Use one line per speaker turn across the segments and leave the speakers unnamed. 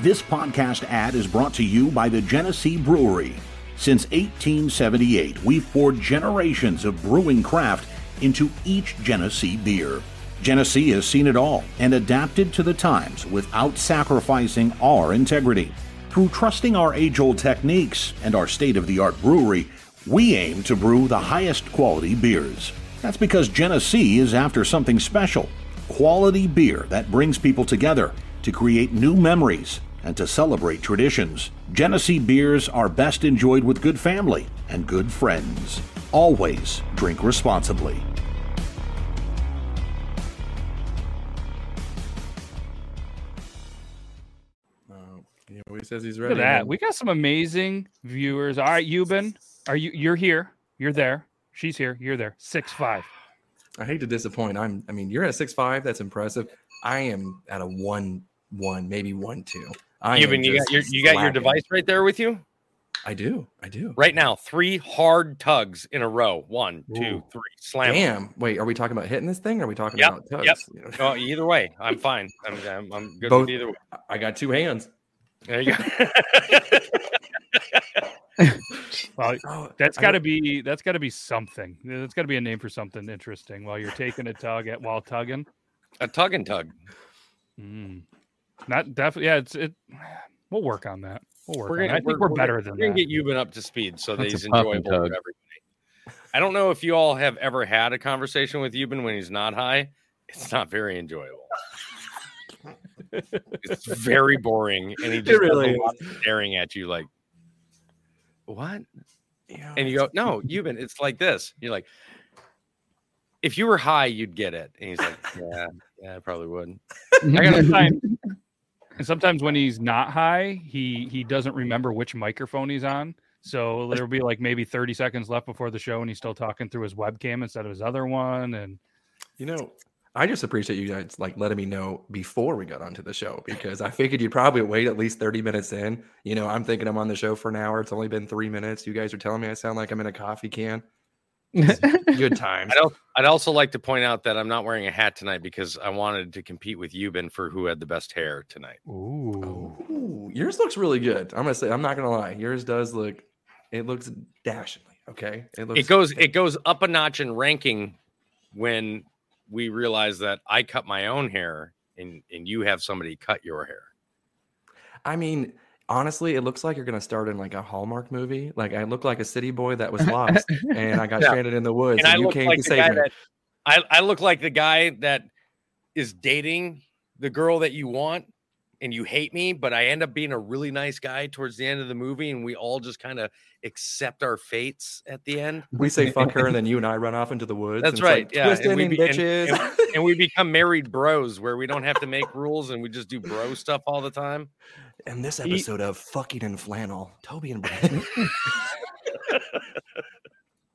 This podcast ad is brought to you by the Genesee Brewery. Since 1878, we've poured generations of brewing craft into each Genesee beer. Genesee has seen it all and adapted to the times without sacrificing our integrity. Through trusting our age old techniques and our state of the art brewery, we aim to brew the highest quality beers. That's because Genesee is after something special quality beer that brings people together to create new memories and to celebrate traditions. Genesee beers are best enjoyed with good family and good friends. Always drink responsibly.
Uh, yeah, he says he's
Look at that. We got some amazing viewers. All right, Euban, are you? You're here. You're there. She's here. You're there. Six five.
I hate to disappoint. I'm. I mean, you're at six five. That's impressive. I am at a one one, maybe one two. I am
Even you got your you got your device right there with you
I do. I do.
right now. Three hard tugs in a row. One, two,
Ooh.
three. Slam. 'em.
Damn. Wait, are we talking about hitting this thing? Or are we talking
Yep,
about tugs?
yep.
You know?
Oh, either way, I'm fine. I'm I'm, I'm good
Both-
with either way.
I got two hands.
There you go.
Well,
Oh,
that's
I
got to be that's got to be something. That's got to be a name for something interesting. While you're taking a tug at while tugging.
a tug and tug.
Mm. Not definitely. Yeah, it's it. We'll work on that. We'll work.
We're gonna,
it. I think we're, better
gonna,
than
we're gonna
that.
get Euban up to speed so that
That's a
he's enjoyable for
tug.
everybody. I don't know if you all have ever had a conversation with Euban when he's not high. It's not very enjoyable. it's very boring, and he just
really
does a lot of staring at you like, "What?"
Yeah,
And you go, "No, Euban, it's like this." You're like, "If you were high, you'd get it." And he's like, "Yeah, yeah, I probably would."
I gotta find. And sometimes when he's not high, he he doesn't remember which microphone he's on. So there'll be like maybe 30 seconds left before the show, and he's still talking through his webcam instead of his other one. And
You know, I just appreciate you guys like letting me know before we got onto the show because I figured you'd probably wait at least 30 minutes in. You know, I'm thinking I'm on the show for an hour. It's only been three minutes. You guys are telling me I sound like I'm in a coffee can. Good times.
I'd, al- I'd also like to point out that I'm not wearing a hat tonight because I wanted to compete with you Euban for who had the best hair tonight.
ooh,
Ooh, yours looks really good. I'm gonna say I'm not gonna lie. Yours does look it looks dashingly. Okay. looks
It goes it goes up a notch in ranking when we realize that I cut my own hair and and you have somebody cut your hair.
I mean, honestly, it looks like you're gonna start in like a Hallmark movie. Like I look like a city boy that was lost and I got
Yeah.
stranded in the woods
And
and, you came
like
to save me.
that I, I look like the guy that is dating the girl that you want and you hate me, but I end up being a really nice guy towards the end of the movie, and we all just kind of accept our fates at the end.
We say fuck her, and then you and I run off into the woods.
That's
and it's like,
right. yeah.
Twisting
we
and
be- and-
bitches.
and- and we become married bros where we don't have to make rules and we just do bro stuff all the time.
And this
He-
episode of Fucking in Flannel, Toby and Brandon.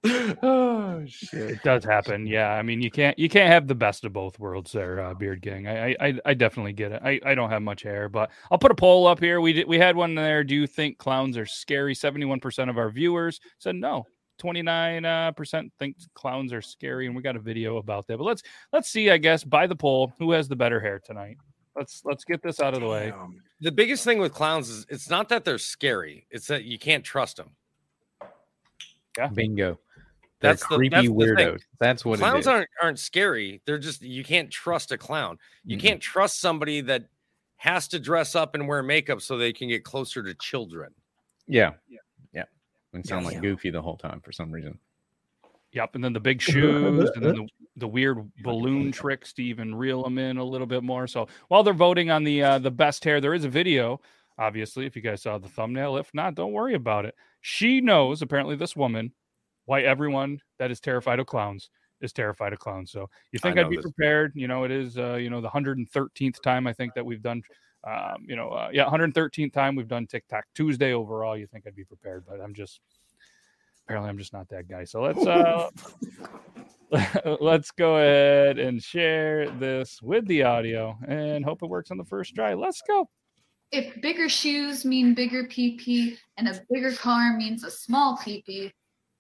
oh shit!
It does happen. Yeah, I mean, you can't you can't have the best of both worlds there, uh, Beard Gang. I, I I definitely get it. I, I don't have much hair, but I'll put a poll up here. We did, we had one there. Do you think clowns are scary? Seventy one percent of our viewers said no. 29 uh, percent think clowns are scary and we got a video about that but let's let's see i guess by the poll who has the better hair tonight let's let's get this out of the way
Damn.
The biggest thing with clowns is it's not that they're scary; it's that you can't trust them.
Bingo. They're
That's the-
creepy
that's the
weirdos. That's what it
clowns
is.
aren't aren't scary. They're just you can't trust a clown. You
Mm-mm.
can't trust somebody that has to dress up and wear makeup so they can get closer to children.
Yeah. Yeah. And sound like
Damn.
Goofy the whole time for some reason.
Yep, and then the big shoes, and then the, the weird balloon tricks to even reel them in a little bit more. So while they're voting on the uh, the best hair, there is a video. Obviously, if you guys saw the thumbnail, if not, don't worry about it. She knows apparently this woman why everyone that is terrified of clowns is terrified of clowns. So you think I'd be
this.
prepared? You know, it is uh, you know the hundred and thirteenth time I think that we've done. Um, you know, uh, yeah, 113th time we've done TikTok Tuesday overall. You think I'd be prepared, but I'm just apparently I'm just not that guy. So let's uh let's go ahead and share this with the audio and hope it works on the first try. Let's go.
If bigger shoes mean bigger PP and a bigger car means a small PP,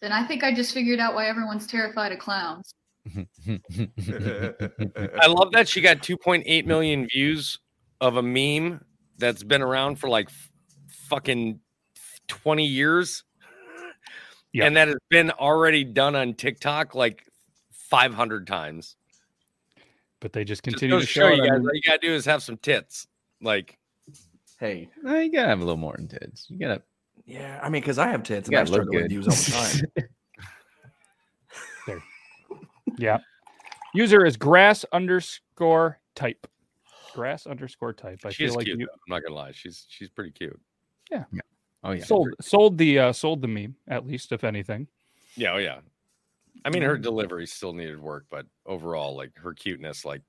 then I think I just figured out why everyone's terrified of clowns.
I love that she got 2.8 million views of a meme that's been around for like fucking 20 years.
Yeah.
And that has been already done on TikTok like 500 times.
But they just
Just
continue
goes
to
to
show
show you guys
on-
all you gotta do is have some tits. Like
Hey,
No, you gotta have a little more than tits. You gotta
yeah. I mean, because I have tits and I
gotta look
struggle with
good.
views all the time.
Yeah. User is grass underscore type. Grass underscore type. I
she's
feel like
cute.
you.
I'm not gonna lie. She's she's pretty cute. Yeah.
Oh yeah.
sold sold the uh sold the meme, at least if anything.
Yeah, oh yeah. I mean her delivery still needed work, but overall, like her cuteness like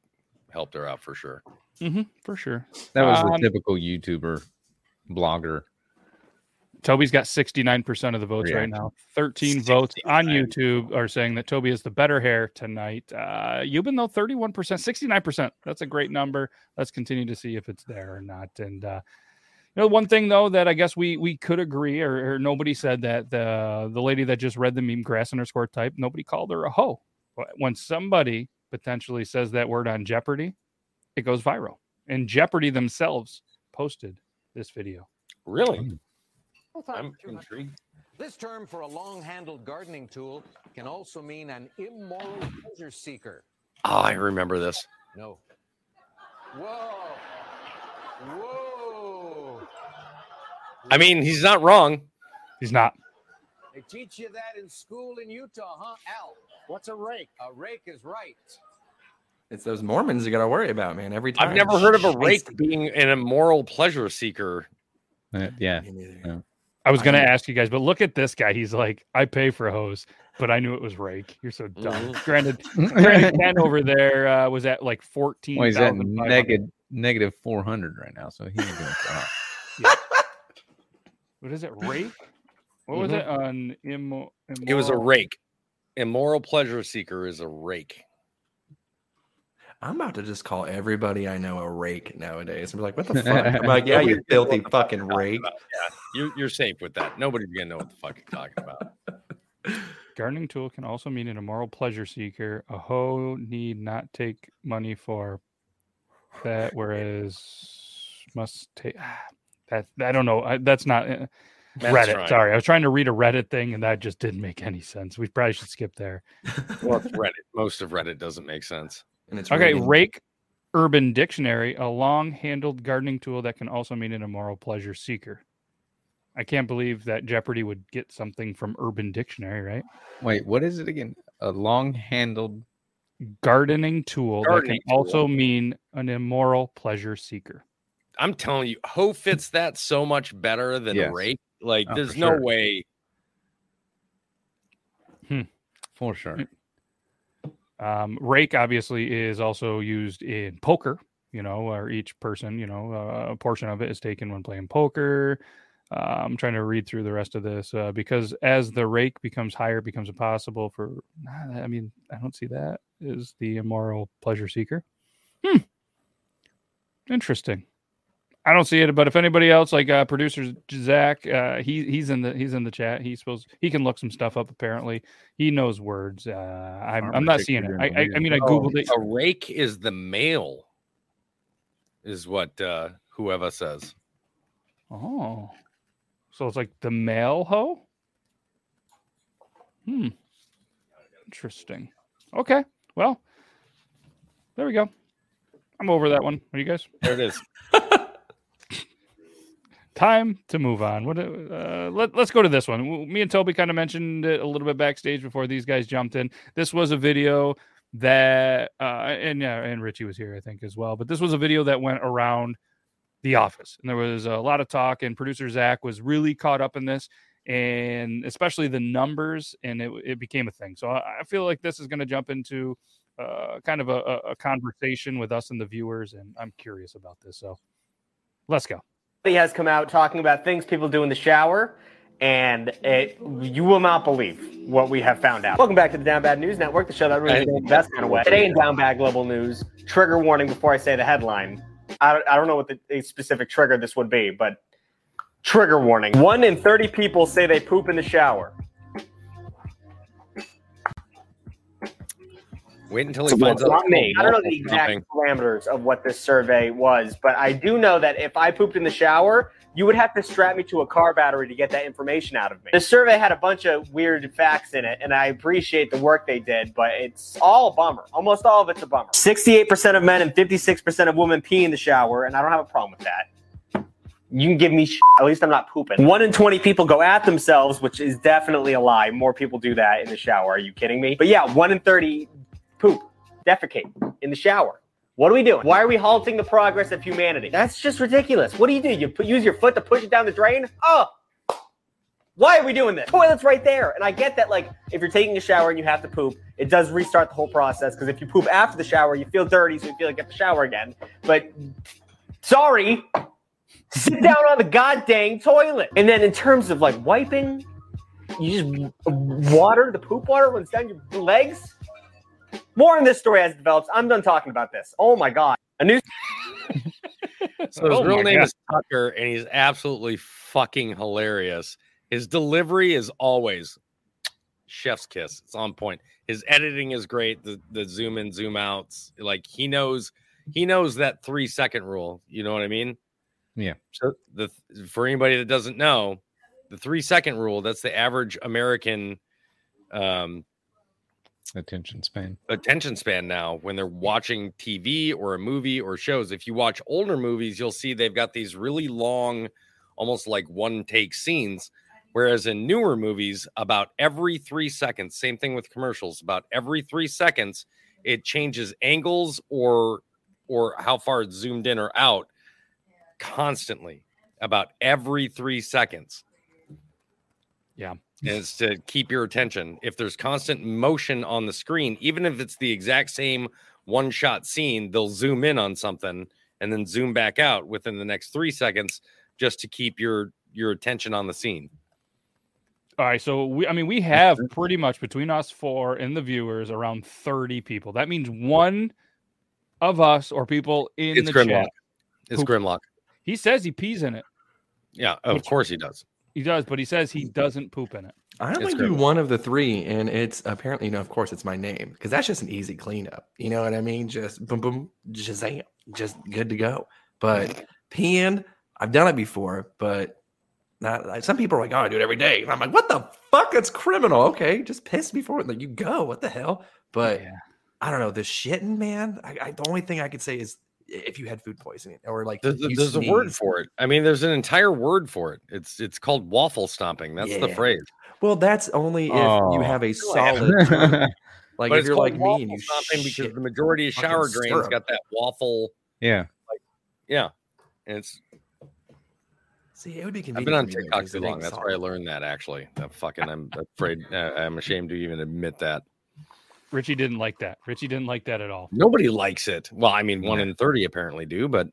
helped her out for sure.
Mm-hmm, for sure.
That was
Um,
the typical YouTuber blogger.
Toby's got 69% of the votes right now. 13 votes on YouTube are saying that Toby has the better hair tonight. Uh Euban though 31%, 69%. That's a great number. Let's continue to see if it's there or not. And uh you know, one thing though that I guess we we could agree, or, or nobody said that the the lady that just read the meme grass underscore type, nobody called her a hoe. But When somebody potentially says that word on Jeopardy, it goes viral. And Jeopardy themselves posted this video.
Really? I'm intrigued.
This term for a long handled gardening tool can also mean an immoral pleasure seeker.
Oh, I remember this.
No. Whoa. Whoa.
I mean, he's not wrong.
He's not.
They teach you that in school in Utah, huh? Al, what's a rake? A rake is right.
It's those Mormons you got to worry about, man. Every time.
I've never heard of a rake being an immoral pleasure seeker.
Uh, yeah.
Me neither.
Yeah.
I was going to ask you guys, but look at this guy. He's like, I pay for a hose, but I knew it was rake. You're so dumb.
Mhm.
Granted, granted, Ken over there uh, was at like 14.
Well, he's at negative negative four hundred right now, so he ain't doing so hot.
What is it? Rake? What was it on immo-
Mm-hmm. It was a rake. Immoral pleasure seeker is a rake.
I'm about to just call everybody I know a rake nowadays. I'm like, what the fuck? I'm like, yeah, you filthy fucking rake.
You, you're safe with that. Nobody's gonna know what the fuck you're talking about.
Gardening tool can also mean an immoral pleasure seeker. A hoe need not take money for that, whereas must take. That I don't know. I, that's not uh,
Matt's
Reddit.
trying.
Sorry, I was trying to read a Reddit thing, and that just didn't make any sense. We probably should skip there.
Well, it's Reddit. Most of Reddit doesn't make sense.
And it's
Okay,
really-
rake urban dictionary, a long-handled gardening tool that can also mean an immoral pleasure seeker. I can't believe that Jeopardy would get something from Urban Dictionary, right?
Wait, what is it again? A long handled
Gardening tool
Gardening
that can also mean an immoral pleasure seeker.
I'm telling you, hoe fits that so much better than
Yes.
rake. Like,
Oh,
there's no
sure.
way. Hmm.
for sure. Hmm.
Um, rake obviously is also used in poker, you know, or each person, you know, uh, a portion of it is taken when playing poker. Uh, I'm trying to read through the rest of this uh, because as the rake becomes higher, it becomes impossible for. I mean, I don't see that is the immoral pleasure seeker. Hmm. Interesting. I don't see it, but if anybody else, like uh, producer Zach, uh, he he's in the he's in the chat. He's supposed he can look some stuff up. Apparently, he knows words. Uh, I'm, I'm not seeing it. I, I, I mean, I
Oh,
googled it.
A rake is the male, is what uh, whoever says.
Oh, so it's like the male hoe. Hmm. Interesting. Okay. Well, there we go. I'm over that one. Are you guys?
There it is.
Time to move on. What? Uh, let, let's go to this one. Me and Toby kind of mentioned it a little bit backstage before these guys jumped in. This was a video that, uh, and yeah, and Richie was here, I think, as well. But this was a video that went around the office, and there was a lot of talk. And producer Zach was really caught up in this, and especially the numbers, and it, it became a thing. So I, I feel like this is going to jump into uh, kind of a, a conversation with us and the viewers, and I'm curious about this. So let's go.
He has come out talking about things people do in the shower, and it, you will not believe what we have found out. Welcome back to the Down Bad News Network, the show that really the best kind of way. Today in Down Bad Global News, trigger warning before I say the headline. I don't, I don't know what the, the specific trigger this would be, but trigger warning. One in 30 people say they poop in the shower.
Wait until he finds
it's
out.
me. I don't know the exact
something.
parameters of what this survey was, but I do know that if I pooped in the shower, you would have to strap me to a car battery to get that information out of me. The survey had a bunch of weird facts in it, and I appreciate the work they did, but it's all a bummer. Almost all of it's a bummer. 68% of men and 56% of women pee in the shower, and I don't have a problem with that. You can give me sh- at least I'm not pooping. One in 20 people go at themselves, which is definitely a lie. More people do that in the shower. Are you kidding me? But yeah, one in 30 poop, defecate in the shower. What are we doing? Why are we halting the progress of humanity? That's just ridiculous. What do you do? You put, use your foot to push it down the drain? Oh, why are we doing this? Toilet's right there. And I get that, like, if you're taking a shower and you have to poop, it does restart the whole process. Because if you poop after the shower, you feel dirty, so you feel like you have to shower again. But sorry, sit down on the goddamn toilet. And then in terms of like wiping, you just water the poop water runs down your legs. More on this story as it develops. I'm done talking about this. Oh my god. A new
So his
Oh
real name
God.
is Tucker, and he's absolutely fucking hilarious. His delivery is always chef's kiss. It's on point. His editing is great. The the zoom in, zoom outs. Like he knows he knows that three second rule. You know what I mean?
Yeah.
So the for anybody that doesn't know, the three second rule, that's the average American um
attention span.
attention span now when they're watching TV or a movie or shows. If you watch older movies, you'll see they've got these really long, almost like one take scenes. Whereas in newer movies, about every three seconds, same thing with commercials, about every three seconds, it changes angles or or how far it's zoomed in or out constantly about every three seconds.
Yeah.
It's to keep your attention. If there's constant motion on the screen, even if it's the exact same one shot scene, they'll zoom in on something and then zoom back out within the next three seconds just to keep your your attention on the scene.
All right, so we I mean we have pretty much between us four and the viewers around 30 people. That means one of us or people in
It's
the
Grimlock.
chat.
It's Grimlock.
He says he pees in it.
Yeah, of
Which-
course he does.
He does, but he says he doesn't poop in it.
I only do one of the three, and it's apparently, you know, of course, it's my name because that's just an easy cleanup. You know what I mean? Just boom, boom, shazam, just good to go. But peeing, I've done it before, but not. Like, some people are like, "Oh, I do it every day," and I'm like, "What the fuck? It's criminal." Okay, just piss before like you go. What the hell? But I don't know. The shitting, man. I, I the only thing I could say is if you had food poisoning or like
There's,
you
there's a word for it. I mean, there's an entire word for it. It's it's called waffle stomping. That's the phrase.
Well, that's only if
Oh.
you have a solid. Like
but
if you're like me and you
waffle stomping because the majority of shower drains
syrup.
got that waffle.
Yeah.
Yeah, and it's.
See, it would be convenient.
I've been on
for me, though,
TikTok
'cause
too long.
ain't
That's where I learned that. Actually, that fucking. I'm afraid. Uh, I'm ashamed to even admit that.
Richie didn't like that. Richie didn't like that at all.
Nobody likes it. Well, I mean, one in thirty apparently do, but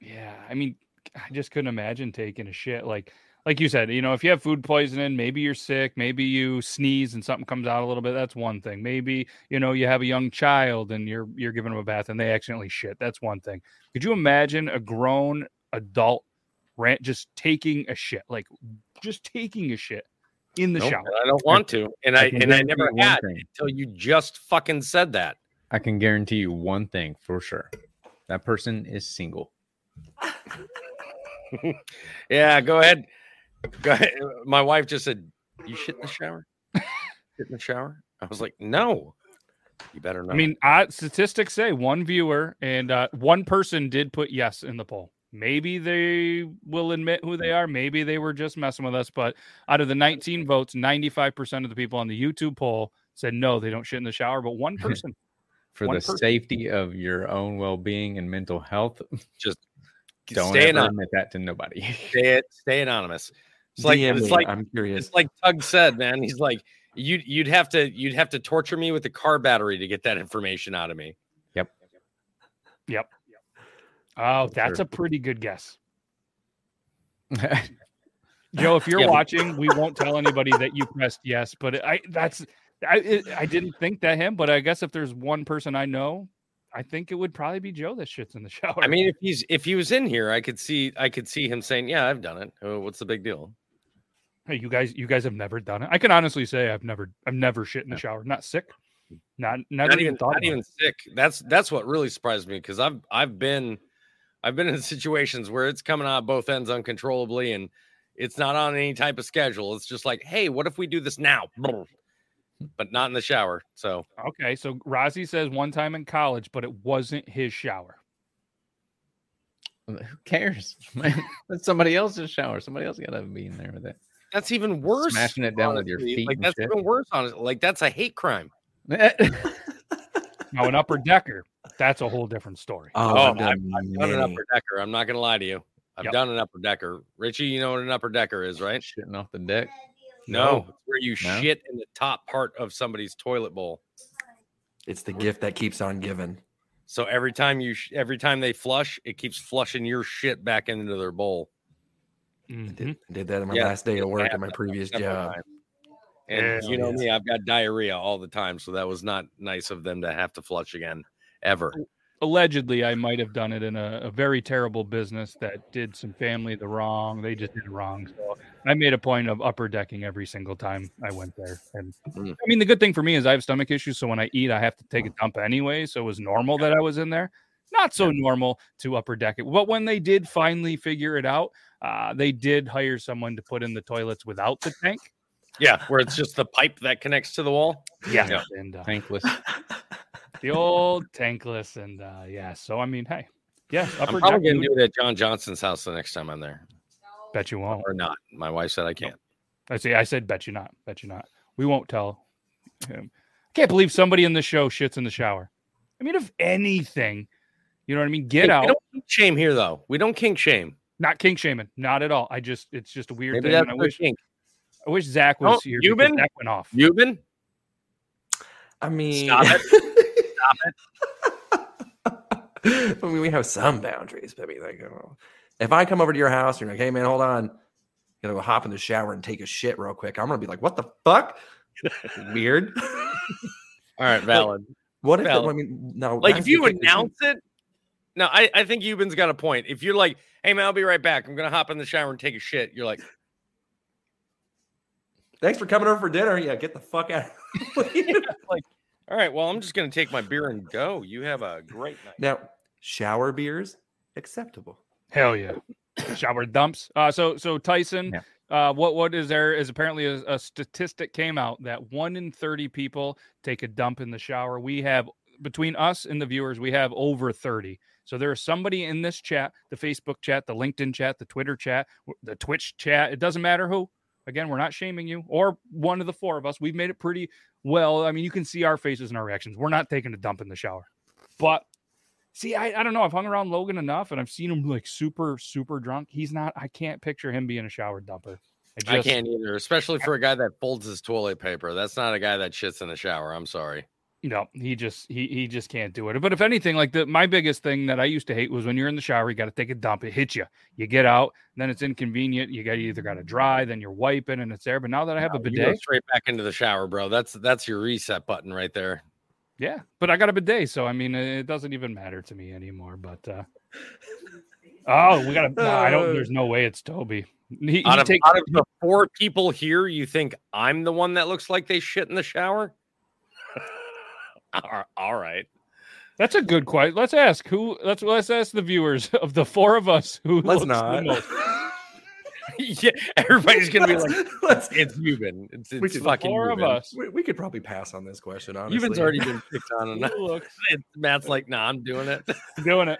Yeah, I mean, I just couldn't imagine taking a shit like like you said, you know, if you have food poisoning, maybe you're sick, maybe you sneeze and something comes out a little bit. That's one thing. Maybe you know you have a young child and you're you're giving them a bath and they accidentally shit. That's one thing. Could you imagine a grown adult rant just taking a shit, like just taking a shit in the
Nope,
shower?
I don't want to, and I,
can
and I never had
thing.
until you just fucking said that.
I can guarantee you one thing for sure. That person is single.
yeah, go ahead. Go ahead. My wife just said, "You shit in the shower? shit in the shower?" I was like, "No, you better not."
I mean, uh, statistics say one viewer and uh, one person did put yes in the poll. Maybe they will admit who they mm. are. Maybe they were just messing with us. But out of the 19 votes, 95% of the people on the YouTube poll said no, they don't shit in the shower. But one person,
For
One
the
person.
safety of your own well being and mental health,
just
don't
stay
ever
anonymous.
admit that to nobody.
Stay, stay anonymous. It's like it's
me.
like
I'm curious.
It's like Tug said, man. He's like, you'd you'd have to you'd have to torture me with a car battery to get that information out of me.
Yep.
yep. Oh, that's a pretty good guess. Joe, if you're
Yeah,
watching, we won't tell anybody that you pressed yes. But I that's I it, I didn't think that him, but I guess if there's one person I know, I think it would probably be Joe that shits in the shower.
I mean, if he's if he was in here, I could see I could see him saying, "Yeah, I've done it. Oh, what's the big deal?"
Hey, you guys, you guys have never done it. I can honestly say I've never, I've never shit in the shower. Not sick, not
not
even
even
thought.
not even
it.
sick. That's that's what really surprised me because I've I've been I've been in situations where it's coming out both ends uncontrollably and it's not on any type of schedule. It's just like, hey, what if we do this now? But not in the shower. So
Okay, so Rozzy says one time in college, but it wasn't his shower.
Who cares? That's somebody else's shower. Somebody else got to be in there with it.
that's even worse.
Smashing it down with your feet
Like that's
shit.
even worse on it. Like that's a hate crime.
Now an upper decker, that's a whole different story.
Oh,
Oh,
I've
I've,
done
I've done an
many.
upper decker. I'm not gonna lie to you. I've
Yep.
done an upper decker. Richie, you know what an upper decker is, right?
Shitting off the deck.
No, it's where you
No?
shit in the top part of somebody's toilet bowl.
It's the gift that keeps on giving.
So every time you sh- every time they flush, it keeps flushing your shit back into their bowl.
I
Mhm.
did, I did that on my
Yeah,
last day of work
yeah,
at my previous
several
job.
times. And
Yeah,
you know
yes.
me, I've got diarrhea all the time, so that was not nice of them to have to flush again ever.
Allegedly, I might have done it in a, a very terrible business that did some family the wrong. They just did it wrong. So I made a point of upper decking every single time I went there. And
Mm.
I mean, the good thing for me is I have stomach issues, so when I eat, I have to take a dump anyway. So it was normal that I was in there. Not so normal to upper deck it. But when they did finally figure it out, uh, they did hire someone to put in the toilets without the tank.
Yeah, where it's just the pipe that connects to the wall.
Yeah,
Yeah.
and uh,
Tankless.
The old tankless, and uh, yeah. So I mean, hey, yeah, upper
I'm probably
deck.
gonna do it at John Johnson's house the next time I'm there,
Bet you won't.
or not. My wife said I can't.
I say, I said, bet you not, bet you not. We won't tell him. I can't believe somebody in the show shits in the shower. I mean, if anything, you know what I mean. Get
Hey,
out.
We don't kink shame here, though. We don't kink shame.
Not kink shaming, not at all. I just, it's just a weird
Maybe
thing.
that's
I wish,
kink.
I wish Zach was
Oh,
here.
you
because
been?
Zach went off.
You've been?
I mean,
Stop it.
I mean, we have some boundaries, but I mean, like, I if I come over to your house and you're like, "Hey, man, hold on," gonna go hop in the shower and take a shit real quick. I'm gonna be like, "What the fuck?" Weird.
All right, valid.
What if?
Valid.
I mean, no.
like if you
get kicked in-
announce it. No, I, I think Euban's got a point. If you're like, hey man, I'll be right back. I'm gonna hop in the shower and take a shit. You're like,
Thanks for coming over for dinner. Yeah, get the fuck out.
like, all right, well, I'm just gonna take my beer and go. You have a great night.
now, shower beers acceptable.
Hell yeah. Shower dumps. Uh, so so Tyson, uh, what what is there is apparently a, a statistic came out that one in thirty people take a dump in the shower. We have between us and the viewers, we have over thirty. So there is somebody in this chat, the Facebook chat, the LinkedIn chat, the Twitter chat, the Twitch chat. It doesn't matter who. Again, we're not shaming you or one of the four of us. We've made it pretty well. I mean, you can see our faces and our reactions. We're not taking a dump in the shower, but See, I, I don't know. I've hung around Logan enough and I've seen him like super, super drunk. He's not, I can't picture him being a shower dumper.
I
just-
can't either, especially for a guy that folds his toilet paper. That's not a guy that shits in the shower. I'm sorry.
No, he just he he just can't do it. But if anything, like the my biggest thing that I used to hate was when you're in the shower, you got to take a dump. It hits you. You get out, then it's inconvenient. You got either got to dry, then you're wiping, and it's there. But now that I have a
You
bidet,
straight back into the shower, bro. That's that's your reset button right there.
yeah. But I got a bidet, so I mean, it doesn't even matter to me anymore. But uh oh, we got to. I don't. There's no way it's Toby. He, he
out, of,
takes-
out of the four people here, you think I'm the one that looks like they shit in the shower? All- All right.
That's a good question. Let's ask who. Let's let's ask the viewers of the four of us who
Let's
looks the
not.
most.
yeah, everybody's gonna be like, "It's Euban. It's,
We
it's
could-
fucking
four of us.
We, we could probably pass on this question. Honestly,
Euban's already been picked on enough.
Looks
Matt's like, "Nah, I'm doing it."
doing it.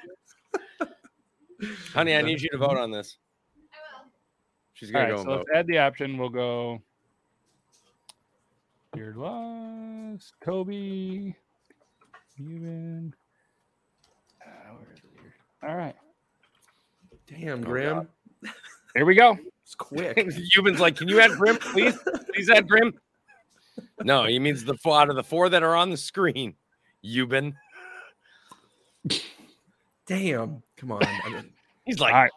Honey, I need you to vote on this. She's gonna
right,
go
so
and
let's
vote.
add the option. We'll go. Beard Laws, Kobe, Euban. Where is it here? All right,
Damn, oh, Grim.
here we go.
It's quick.
Euban's like, "Can you add Grim, please? Please add Grim." No, he means the four out of the four that are on the screen. Euban.
Damn. Come on. I mean,
He's like,
All right.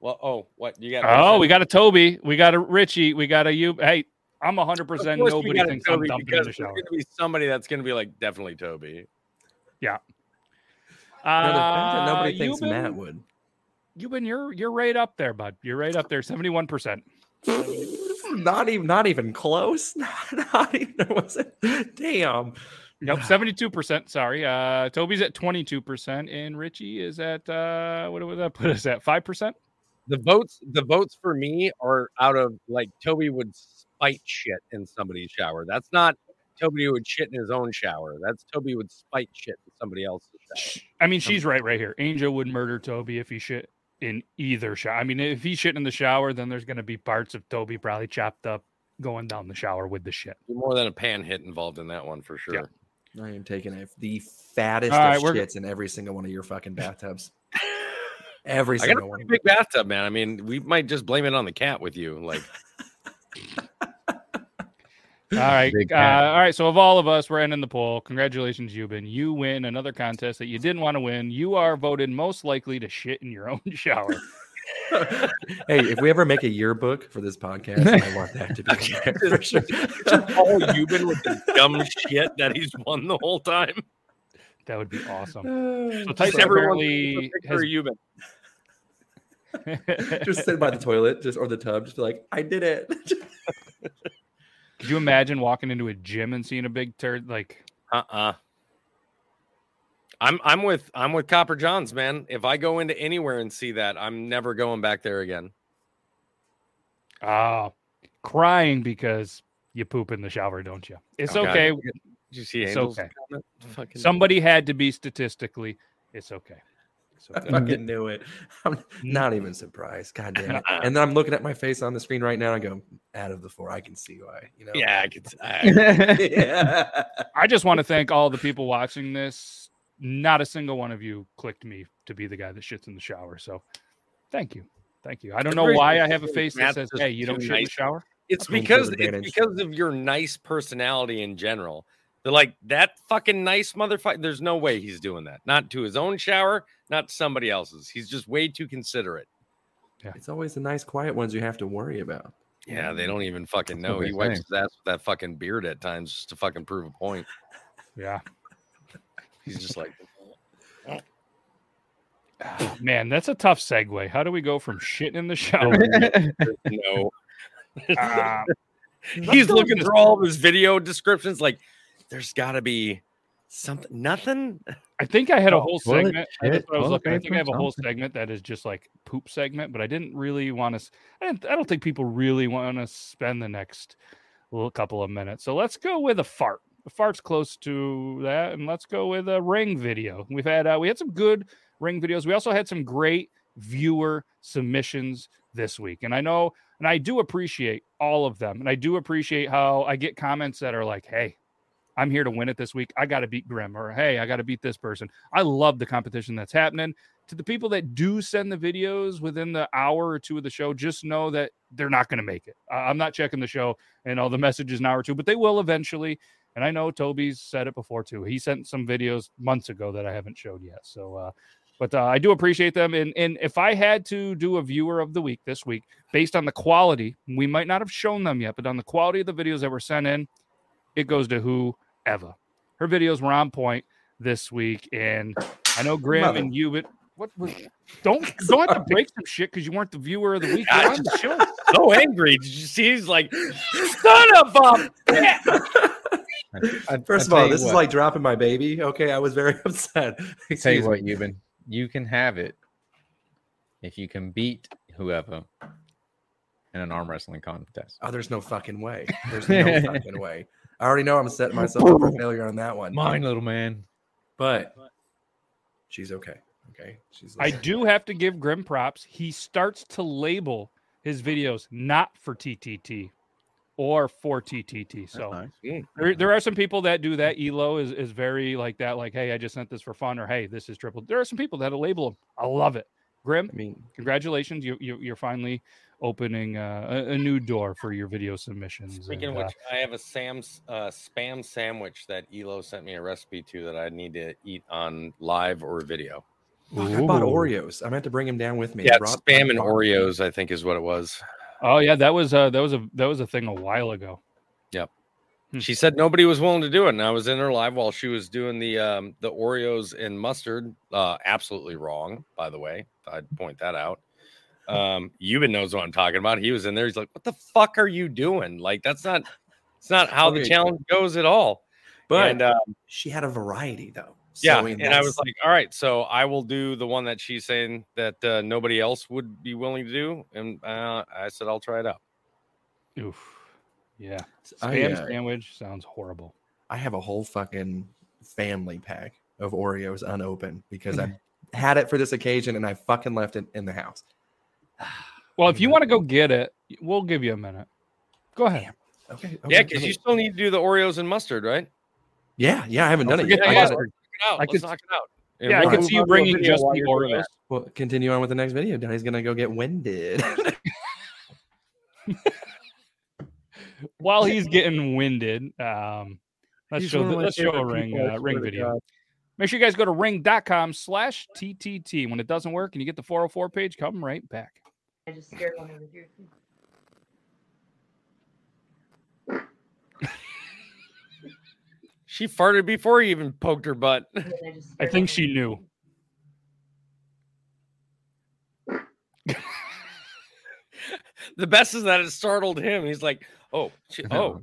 "Well, oh, what you got?"
Oh, we got a Toby, we got a Richie, we got a you. Hey, I'm 100 percent Nobody
got a
thinks I'm dumping in
because
the
there's
shower.
gonna be somebody that's gonna be like, definitely Toby.
Yeah.
no, the fact that
Uh,
nobody thinks
Euban-
Matt would.
Euban, you're you're right up there, bud. You're right up there, 71. percent
Not even, not even close. Not, not even. Was it? Damn.
Nope, 72%. Sorry. Uh Toby's at 22%, and Richie is at uh what would that put us at? 5%?
The votes, the votes for me are out of like Toby would spite shit in somebody's shower. That's not Toby would shit in his own shower. That's Toby would spite shit in somebody else's shower.
I mean, she's right right here. Angel would murder Toby if he shit in either shower. I mean, if he shit in the shower, then there's gonna be parts of Toby probably chopped up going down the shower with the shit.
More than a pan hit involved in that one for sure.
I am taking a, the fattest
All right,
of
we're-
shits in every single one of your fucking bathtubs. Every
I got a
single one.
pretty big bathtub, man. I mean, we might just blame it on the cat with you. Like,
All right.
Big
Uh,
cat.
all right. So, of all of us, we're ending the poll. Congratulations, Euban. You win another contest that you didn't want to win. You are voted most likely to shit in your own shower.
hey, if we ever make a yearbook for this podcast, I want that to be in there for sure.
Paul Euban with the dumb shit that he's won the whole time.
That would be awesome.
Uh,
So
Just
Tyson
everyone
apparently
take a picture
has
Euban.
just sit by the toilet, just or the tub, just be like, I did it.
Could you imagine walking into a gym and seeing a big turd? Like,
Uh-uh. I'm I'm with I'm with Copper Johns, man. If I go into anywhere and see that, I'm never going back there again.
ah, crying because you poop in the shower, don't you? It's
Oh,
okay.
Did you see
It's okay. Somebody had to be statistically. It's okay. It's
I
okay.
fucking knew it. I'm not even surprised. God damn it. And then I'm looking at my face on the screen right now and I go, out of the four, I can see why. You know?
Yeah, I could I,
yeah.
I just want to thank all the people watching this. Not a single one of you clicked me to be the guy that shits in the shower. So thank you. Thank you. I don't know why I have a face that says, hey, you don't
too
shit in the shower.
it's because it's because of your nice personality in general. They're like that fucking nice motherfucker. There's no way he's doing that. Not to his own shower, not somebody else's. He's just way too considerate. Yeah.
It's always the nice, quiet ones you have to worry about.
Yeah, they don't even fucking know. He wipes
say.
his ass with that fucking beard at times just to fucking prove a point.
Yeah.
He's just like,
Man, that's a tough segue. How do we go from shitting in the shower?
no.
Uh,
He's looking through all of his video descriptions like, there's got to be something, nothing.
I think I had a whole
toilet
segment. That's
shit,
what I was
toilet
looking. I think I have
paper,
a whole
something.
segment that is just like poop segment, but I didn't really want to. I, didn't, I don't think people really want to spend the next little couple of minutes. So let's go with a fart. A fart's close to that, and let's go with a ring video. We've had uh, we had some good ring videos. We also had some great viewer submissions this week, and I know, and I do appreciate all of them, and I do appreciate how I get comments that are like, "Hey, I'm here to win it this week. I got to beat Grim, or hey, I got to beat this person. I love the competition that's happening. To the people that do send the videos within the hour or two of the show, just know that they're not going to make it. I'm not checking the show and all the messages an hour or two, but they will eventually. And I know Toby's said it before too. He sent some videos months ago that I haven't showed yet. So, uh, but uh, I do appreciate them. And and if I had to do a viewer of the week this week, based on the quality, we might not have shown them yet, but on the quality of the videos that were sent in, it goes to whoever. Her videos were on point this week, and I know Graham
Mother-
and you, but what was don't don't have to break some shit because you weren't the viewer of the week. You're on the
so angry. Did you see? He's like, son of a. bitch."
First of all, this is like dropping my baby. Okay, I was very upset.
Tell you
me.
what, Euban, you can have it if you can beat whoever in an arm wrestling contest.
Oh, there's no fucking way. There's no fucking way. I already know I'm setting myself up for failure on that one.
Mine, little man.
But she's okay. Okay. She's
I do have to give Grim props. He starts to label his videos not for TTT or for TTT. So mm. there, there are some people that do that. Elo is, is very like that, like, hey, I just sent this for fun, or hey, this is triple. There are some people that'll label them. I love it. Grim,
I mean,
congratulations. You, you you're finally opening uh, a, a new door for your video submissions.
Speaking of
and, uh,
which, I have a Sam's uh, spam sandwich that Elo sent me a recipe to that I need to eat on live or video.
Fuck, I bought Oreos. I meant to bring him down with me.
Yeah,
I brought-
spam and Oreos, I think, is what it was.
oh yeah, that was uh that was a that was a thing a while ago.
Yep.
Hmm.
She said nobody was willing to do it, and I was in her live while she was doing the um, the Oreos and mustard. Uh, absolutely wrong, by the way. I'd point that out. Um, Euban knows what I'm talking about. He was in there. He's like, "What the fuck are you doing? Like, that's not. It's not how the challenge goes at all."
But
and uh,
she had a variety though.
yeah, and I was like, "All right, so I will do the one that she's saying that uh, nobody else would be willing to do," and uh, I said, "I'll try it out."
Oof. Yeah.
I,
Spam
uh,
sandwich sounds horrible.
I have a whole fucking family pack of Oreos unopened because I had it for this occasion and I fucking left it in the house.
Well, if you want to go get it, we'll give you a minute. Go ahead.
Okay.
Yeah, because you still need to do the Oreos and mustard, right?
Yeah, yeah, I haven't
Don't
done it yet.
the
I gotta-
Knock it out.
I
Let's
could-
knock it out. And
Yeah, I can see you
on to a
bringing just
while
the Oreos.
Well, continue on with the next video. Donnie's gonna go get winded.
While he's getting winded, um, let's
He's
show the, let's show a ring uh, ring video.
God.
Make sure you guys go to ring.com slash TTT. When it doesn't work and you get the 404 page, come right back.
I just scared one over here.
She farted before he even poked her butt.
I
I think she knew.
the best is that it startled him. He's like, "Oh, she, oh,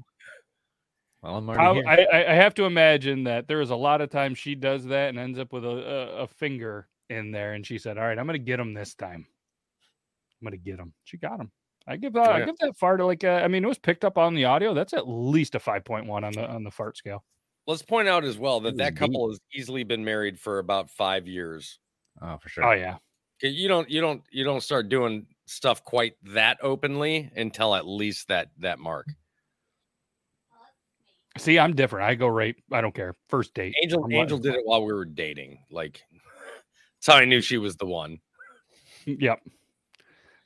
Well, I'm
How,
already here.
I, I I have to imagine that there is a lot of times she does that and ends up with a, a, a finger in there. And she said, All right, I'm going to get him this time. I'm going to get him. She got him. I give uh, I
yeah.
give that fart like uh, I mean it was picked up on the audio. That's at least a five point one on the on the fart scale.
Let's point out as well that
was
that
deep.
couple has easily been married for about five years.
Oh, for sure.
Oh yeah.
You don't, you don't, you don't start doing stuff quite that openly until at least that that mark.
see, I'm different. I go right. I don't care. First date.
Angel,
I'm
Angel
letting-
did it while we were dating. Like, that's how I knew she was the one.
Yep.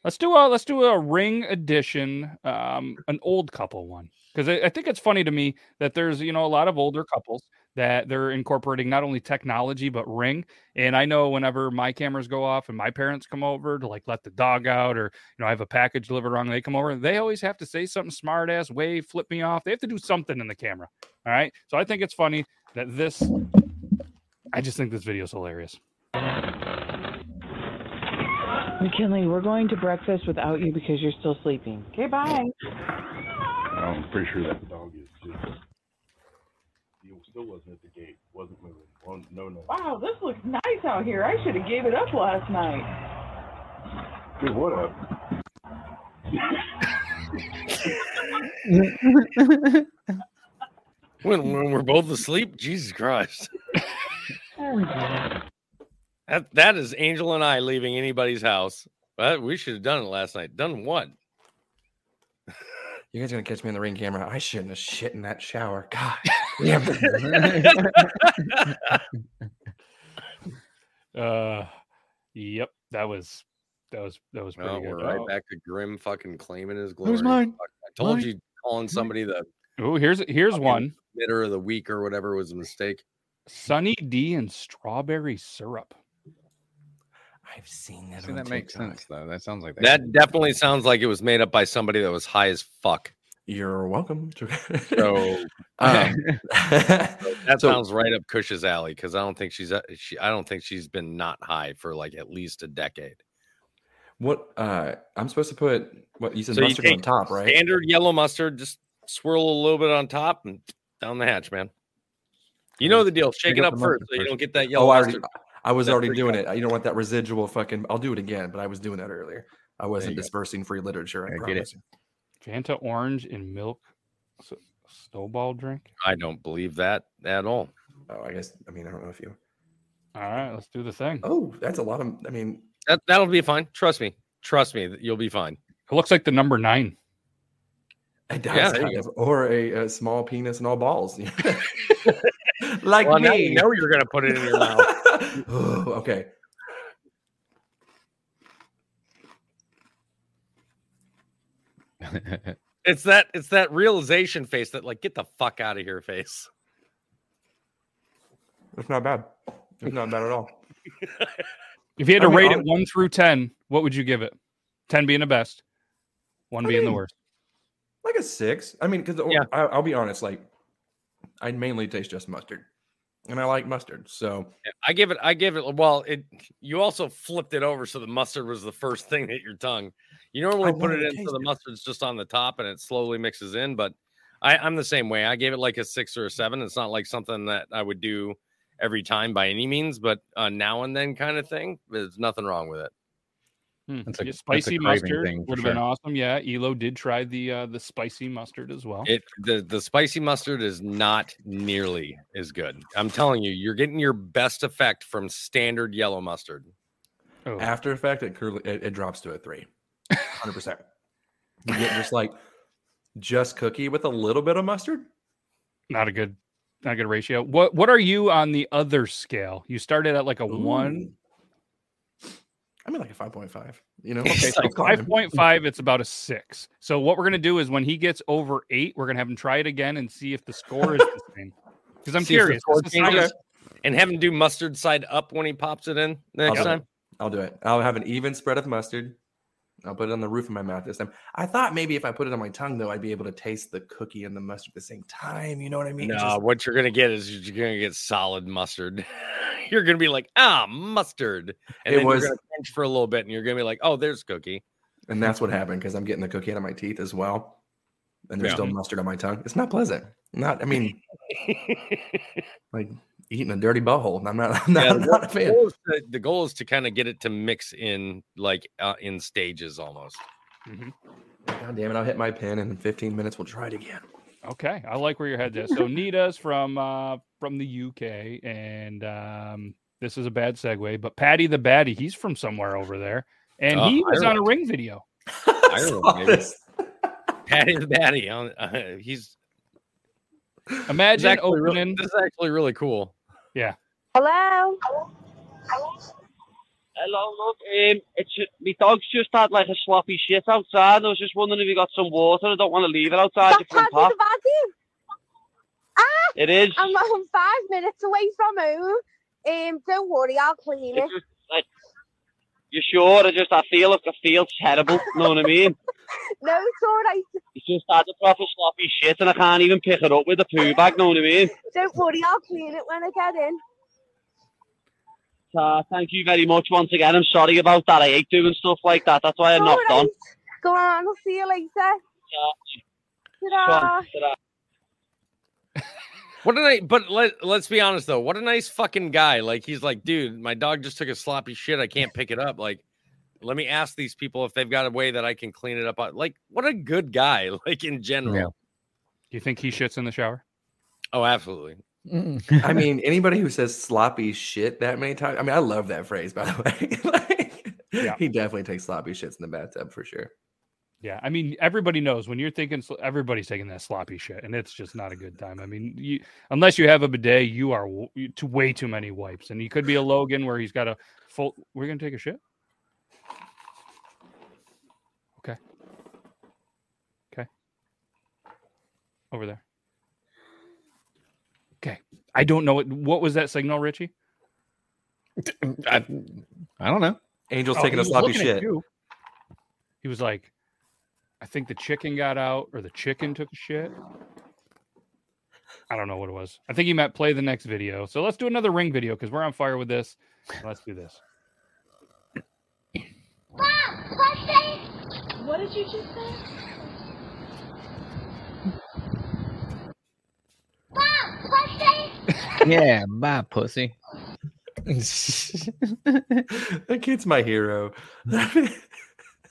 Let's do a let's do a ring edition, um, an old couple one because I, I think it's funny to me that there's you know a lot of older couples that they're incorporating not only technology but ring. And I know whenever my cameras go off and my parents come over to like let the dog out or you know I have a package delivered wrong, they come over. They always have to say something smart ass, wave, flip me off. They have to do something in the camera. All right. So I think it's funny that this. I just think this video is hilarious.
McKinley, we're going to breakfast without you because you're still sleeping. Okay, bye.
I'm pretty sure that the dog is too. He still wasn't at the gate. Wasn't moving. Well, no, no.
Wow, this looks nice out here. I should have gave it up last night.
Dude, what up?
When, when we're both asleep, Jesus Christ. That that is Angel and I leaving anybody's house. But we should have done it last night. Done what?
You guys are gonna catch me in the ring camera. I shouldn't have shit in that shower. God. damn.
Uh, yep, that was that was that was pretty
No,
good.
we're right
Oh,
back to Grim fucking claiming his glory.
Who's
mine? I told
Mine?
you calling somebody the
Oh, here's here's
Fucking
one.
Mitter of the week or whatever was a mistake.
Sunny D and strawberry syrup.
I've seen that.
See,
on
that makes sense though. That sounds like
that, That definitely sounds like it was made up by somebody that was high as fuck.
You're welcome.
So,
um,
that
so-
sounds right up Cush's alley because I don't think she's uh, she I don't think she's been not high for like at least a decade.
What uh I'm supposed to put what you said
So you
mustard on top, right?
Standard yellow mustard, just swirl a little bit on top and down the hatch, man. You know the deal. Shake it
up
first so you don't get that yellow
Oh, I already,
mustard.
I was
that
already doing it. You don't want that residual fucking. I'll do it again, but I was doing that earlier. I wasn't
you go.
dispersing free literature. I
Yeah, get it.
Promise.
Fanta orange and milk s- snowball drink.
I don't believe that at all.
Oh, I guess. I mean, I don't know if you.
All right, let's do the thing.
Oh, that's a lot of. I mean,
That that'll be fine. Trust me. Trust me. You'll be fine.
It looks like the number nine.
it does
Yeah,
kind of, or a, a small penis and all balls, like
well,
me.
now you know you're gonna put it in your mouth.
Oh, okay.
It's that it's that realization face that like get the fuck out of here face.
It's not bad. It's not bad at all.
If you had
I
to
mean,
rate it one through ten, what would you give it? Ten being the best, one
I
being the worst.
Like a six. I mean, because oh,
Yeah.
I'll be honest. Like, I mainly taste just mustard, and I like mustard. So
Yeah, I give it. I give it. Well, it. You also flipped it over so the mustard was the first thing that hit your tongue. You normally
I
put it in so the mustard's just on the top and it slowly mixes in. But I, I'm the same way. I gave it like a six or a seven. It's not like something that I would do every time by any means, but uh, now and then kind of thing. There's nothing wrong with it.
Hmm.
That's a-
Yeah,
that's a
spicy
craving
mustard
thing
would have been awesome. Yeah, Elo did try the uh, the spicy mustard as well.
It the the spicy mustard is not nearly as good. I'm telling you, you're getting your best effect from standard yellow mustard.
Oh,
after effect, it curly, it, it drops to a three. Hundred percent. You get just like just cookie with a little bit of mustard.
not a good, not a good ratio. What what are you on the other scale? You started at like a one.
Ooh. I mean, like a five point five. You know,
Okay, so
I'll call him.
five point five, it's about a six. So what we're gonna do is when he gets over eight, we're gonna have him try it again and see if the score is the same. Because I'm
See
curious.
score
This is how-
changes, and have him do mustard side up when he pops it in next
I'll
time.
it. I'll do it. I'll have an even spread of mustard. I'll put it on the roof of my mouth this time. I thought maybe if I put it on my tongue, though, I'd be able to taste the cookie and the mustard at the same time. You know what I mean?
No,
just-
what you're gonna get is you're gonna get solid mustard. you're gonna be like, ah, mustard, and
It
then
was-
you're gonna pinch for a little bit, and you're gonna be like, oh, there's cookie.
and that's what happened because I'm getting the cookie out of my teeth as well, and there's
Yeah.
still mustard on my tongue. It's not pleasant. Not. I mean, like eating a dirty butthole. I'm not. I'm not,
Yeah,
I'm not a fan.
the goal is to, the goal is to kind of get it to mix in like uh, in stages almost.
God damn it! I'll hit my pin, and in 15 minutes we'll try it again.
Okay, I like where your head is. So Nita's from uh from the UK, and um this is a bad segue, but Paddy the Baddie, he's from somewhere over there, and
Uh,
he was on a ring video.
Ireland,
saw
maybe.
this.
Paddy the Baddie, on, uh, he's this is
Imagine
actually really-
opening.
this is actually really cool.
Yeah,
Hello. Hello, look, um, it's my dog's just had like a sloppy shit outside. and I was just wondering if you got some water. I don't want to leave it outside your
That's
front
Paddy the Baddie. Ah,
It is.
I'm, I'm five minutes away from home. Um, don't worry, I'll clean it.
Just like you sure? I just I feel I feel terrible. You know what I mean?
No, it's all right.
It's just had a proper sloppy shit, and I can't even pick it up with a poo bag. Know what I mean?
Don't worry, I'll clean it when I get in.
So thank you very much once again. I'm sorry about that. I hate doing stuff like that. That's why I
All
knocked on.
right. Go on, I'll see you later. Ta-da.
Ta-da.
What a nice, but let let's be honest though. What a nice fucking guy. Like he's like, dude, my dog just took a sloppy shit. I can't pick it up. Like, let me ask these people if they've got a way that I can clean it up. Uh, like, what a good guy. Like in general.
Yeah.
do you think he shits in the shower?
Oh, absolutely.
I mean, anybody who says sloppy shit that many times. I mean, I love that phrase, by the way. like,
Yeah.
He definitely takes sloppy shits in the bathtub for sure.
Yeah, I mean, everybody knows when you're thinking everybody's taking that sloppy shit, and it's just not a good time. I mean, you unless you have a bidet, you are w- to way too many wipes, and he could be a Logan where he's got a full. We're gonna take a shit. Okay. Okay. Over there. I don't know what what was that signal, Richie?
I, I don't know.
Angel's
Oh,
taking a sloppy shit.
He was like, I think the chicken got out or the chicken took a shit. I don't know what it was. I think he meant play the next video. So let's do another ring video because we're on fire with this. Let's do this.
What did you just say?
Yeah, bye, pussy.
that kid's my hero.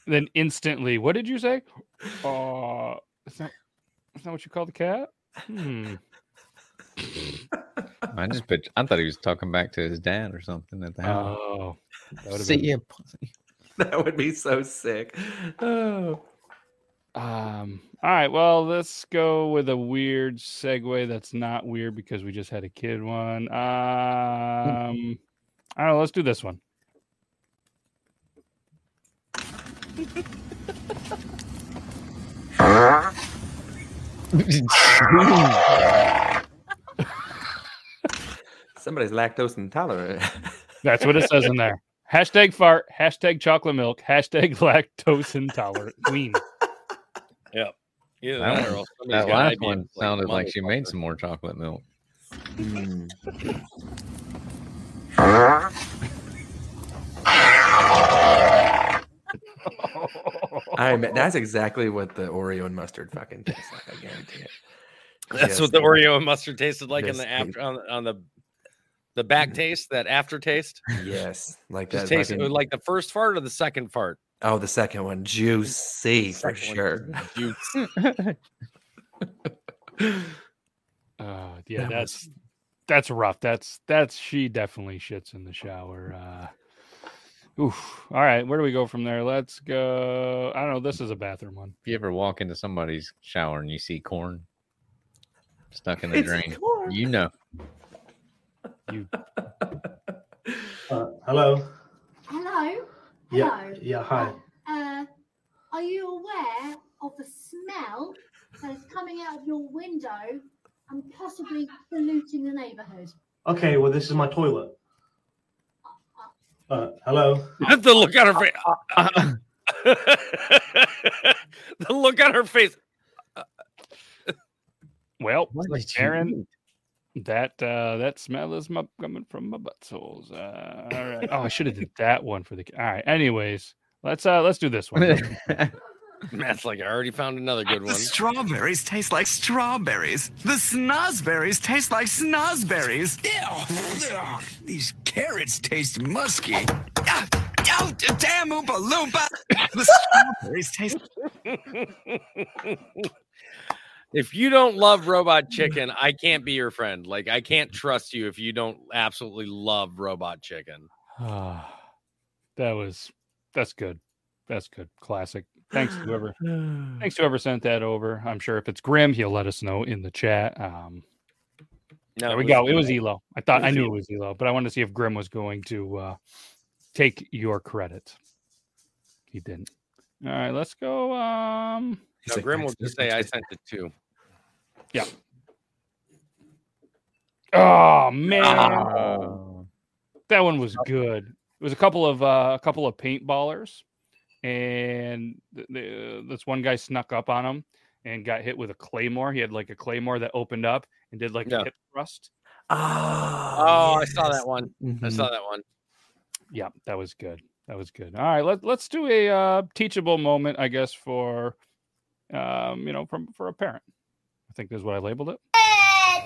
then instantly, what did you say? Uh, is that, is that what you call the cat? Hmm.
I just put, I thought he was talking back to his dad or something at the house.
Oh, that would've
See
been-
ya, pussy.
that would be so sick. Oh.
Um. All right. Well, let's go with a weird segue. That's not weird because we just had a kid one. Um. I don't know. Let's do this one.
Somebody's lactose intolerant.
That's what it says in there. Hashtag fart. Hashtag chocolate milk. Hashtag lactose intolerant queen.
Yep. Either
That,
that,
one, that last
IBS
one
like
sounded like she made some more chocolate milk.
I mean, that's exactly what the Oreo and mustard fucking tastes like. I guarantee it.
That's
Just
what the Oreo and mustard tasted like in the
the-
after on, on the the back taste, that aftertaste.
Yes, like
Just
that.
taste
fucking-
like the first fart or the second fart.
Oh, the second one, juicy for sure.
one, juice.
Uh, yeah,
That
that's that's rough. That's that's she definitely shits in the shower. Uh, oof. All right, where do we go from there? Let's go. I don't know. This is a bathroom one.
If you ever walk into somebody's shower and you see corn stuck in the
It's
drain,
corn.
you know.
You
Uh, hello.
Hello.
Yeah.
Hello.
Yeah. Hi.
Uh, uh, are you aware of the smell that is coming out of your window and possibly polluting the neighbourhood?
Okay. Well, this is my toilet. Uh, hello.
the look on her face. Uh, uh, the look on her face.
well,
What
Aaron. That uh, that smell is my, coming from my buttholes. Uh, all right. Oh, I should have did that one for the. All right. Anyways, let's uh let's do this one.
Matt's like, I already found another good
The
one.
strawberries taste like strawberries. The snozberries taste like snozberries. Ew, ugh, These carrots taste musky. Ah, Oh, damn Oompa Loompa. The strawberries taste.
if you don't love robot chicken, I can't be your friend. Like I can't trust you if you don't absolutely love robot chicken.
Ah, that was that's good. That's good. Classic. Thanks to whoever thanks to whoever sent that over. I'm sure if it's Grim, he'll let us know in the chat. Um
No,
there we go. It was Elo. I thought I knew
Elo.
it was Elo, but I wanted to see if Grim was going to uh take your credit. He didn't. All right, let's go. Um
No, Grim will just say I sent it too.
Yeah. Oh man.
Ah.
That one was good. It was a couple of uh, a couple of paintballers, and th- the, this one guy snuck up on him and got hit with a claymore. He had like a claymore that opened up and did like
Yeah.
a hip thrust.
Oh, I saw that one. I
Mhm.
saw that one.
Yeah, that was good. That was good. All right, let, let's do a uh, teachable moment, I guess, for um, you know, from for a parent. I think is what I labeled it.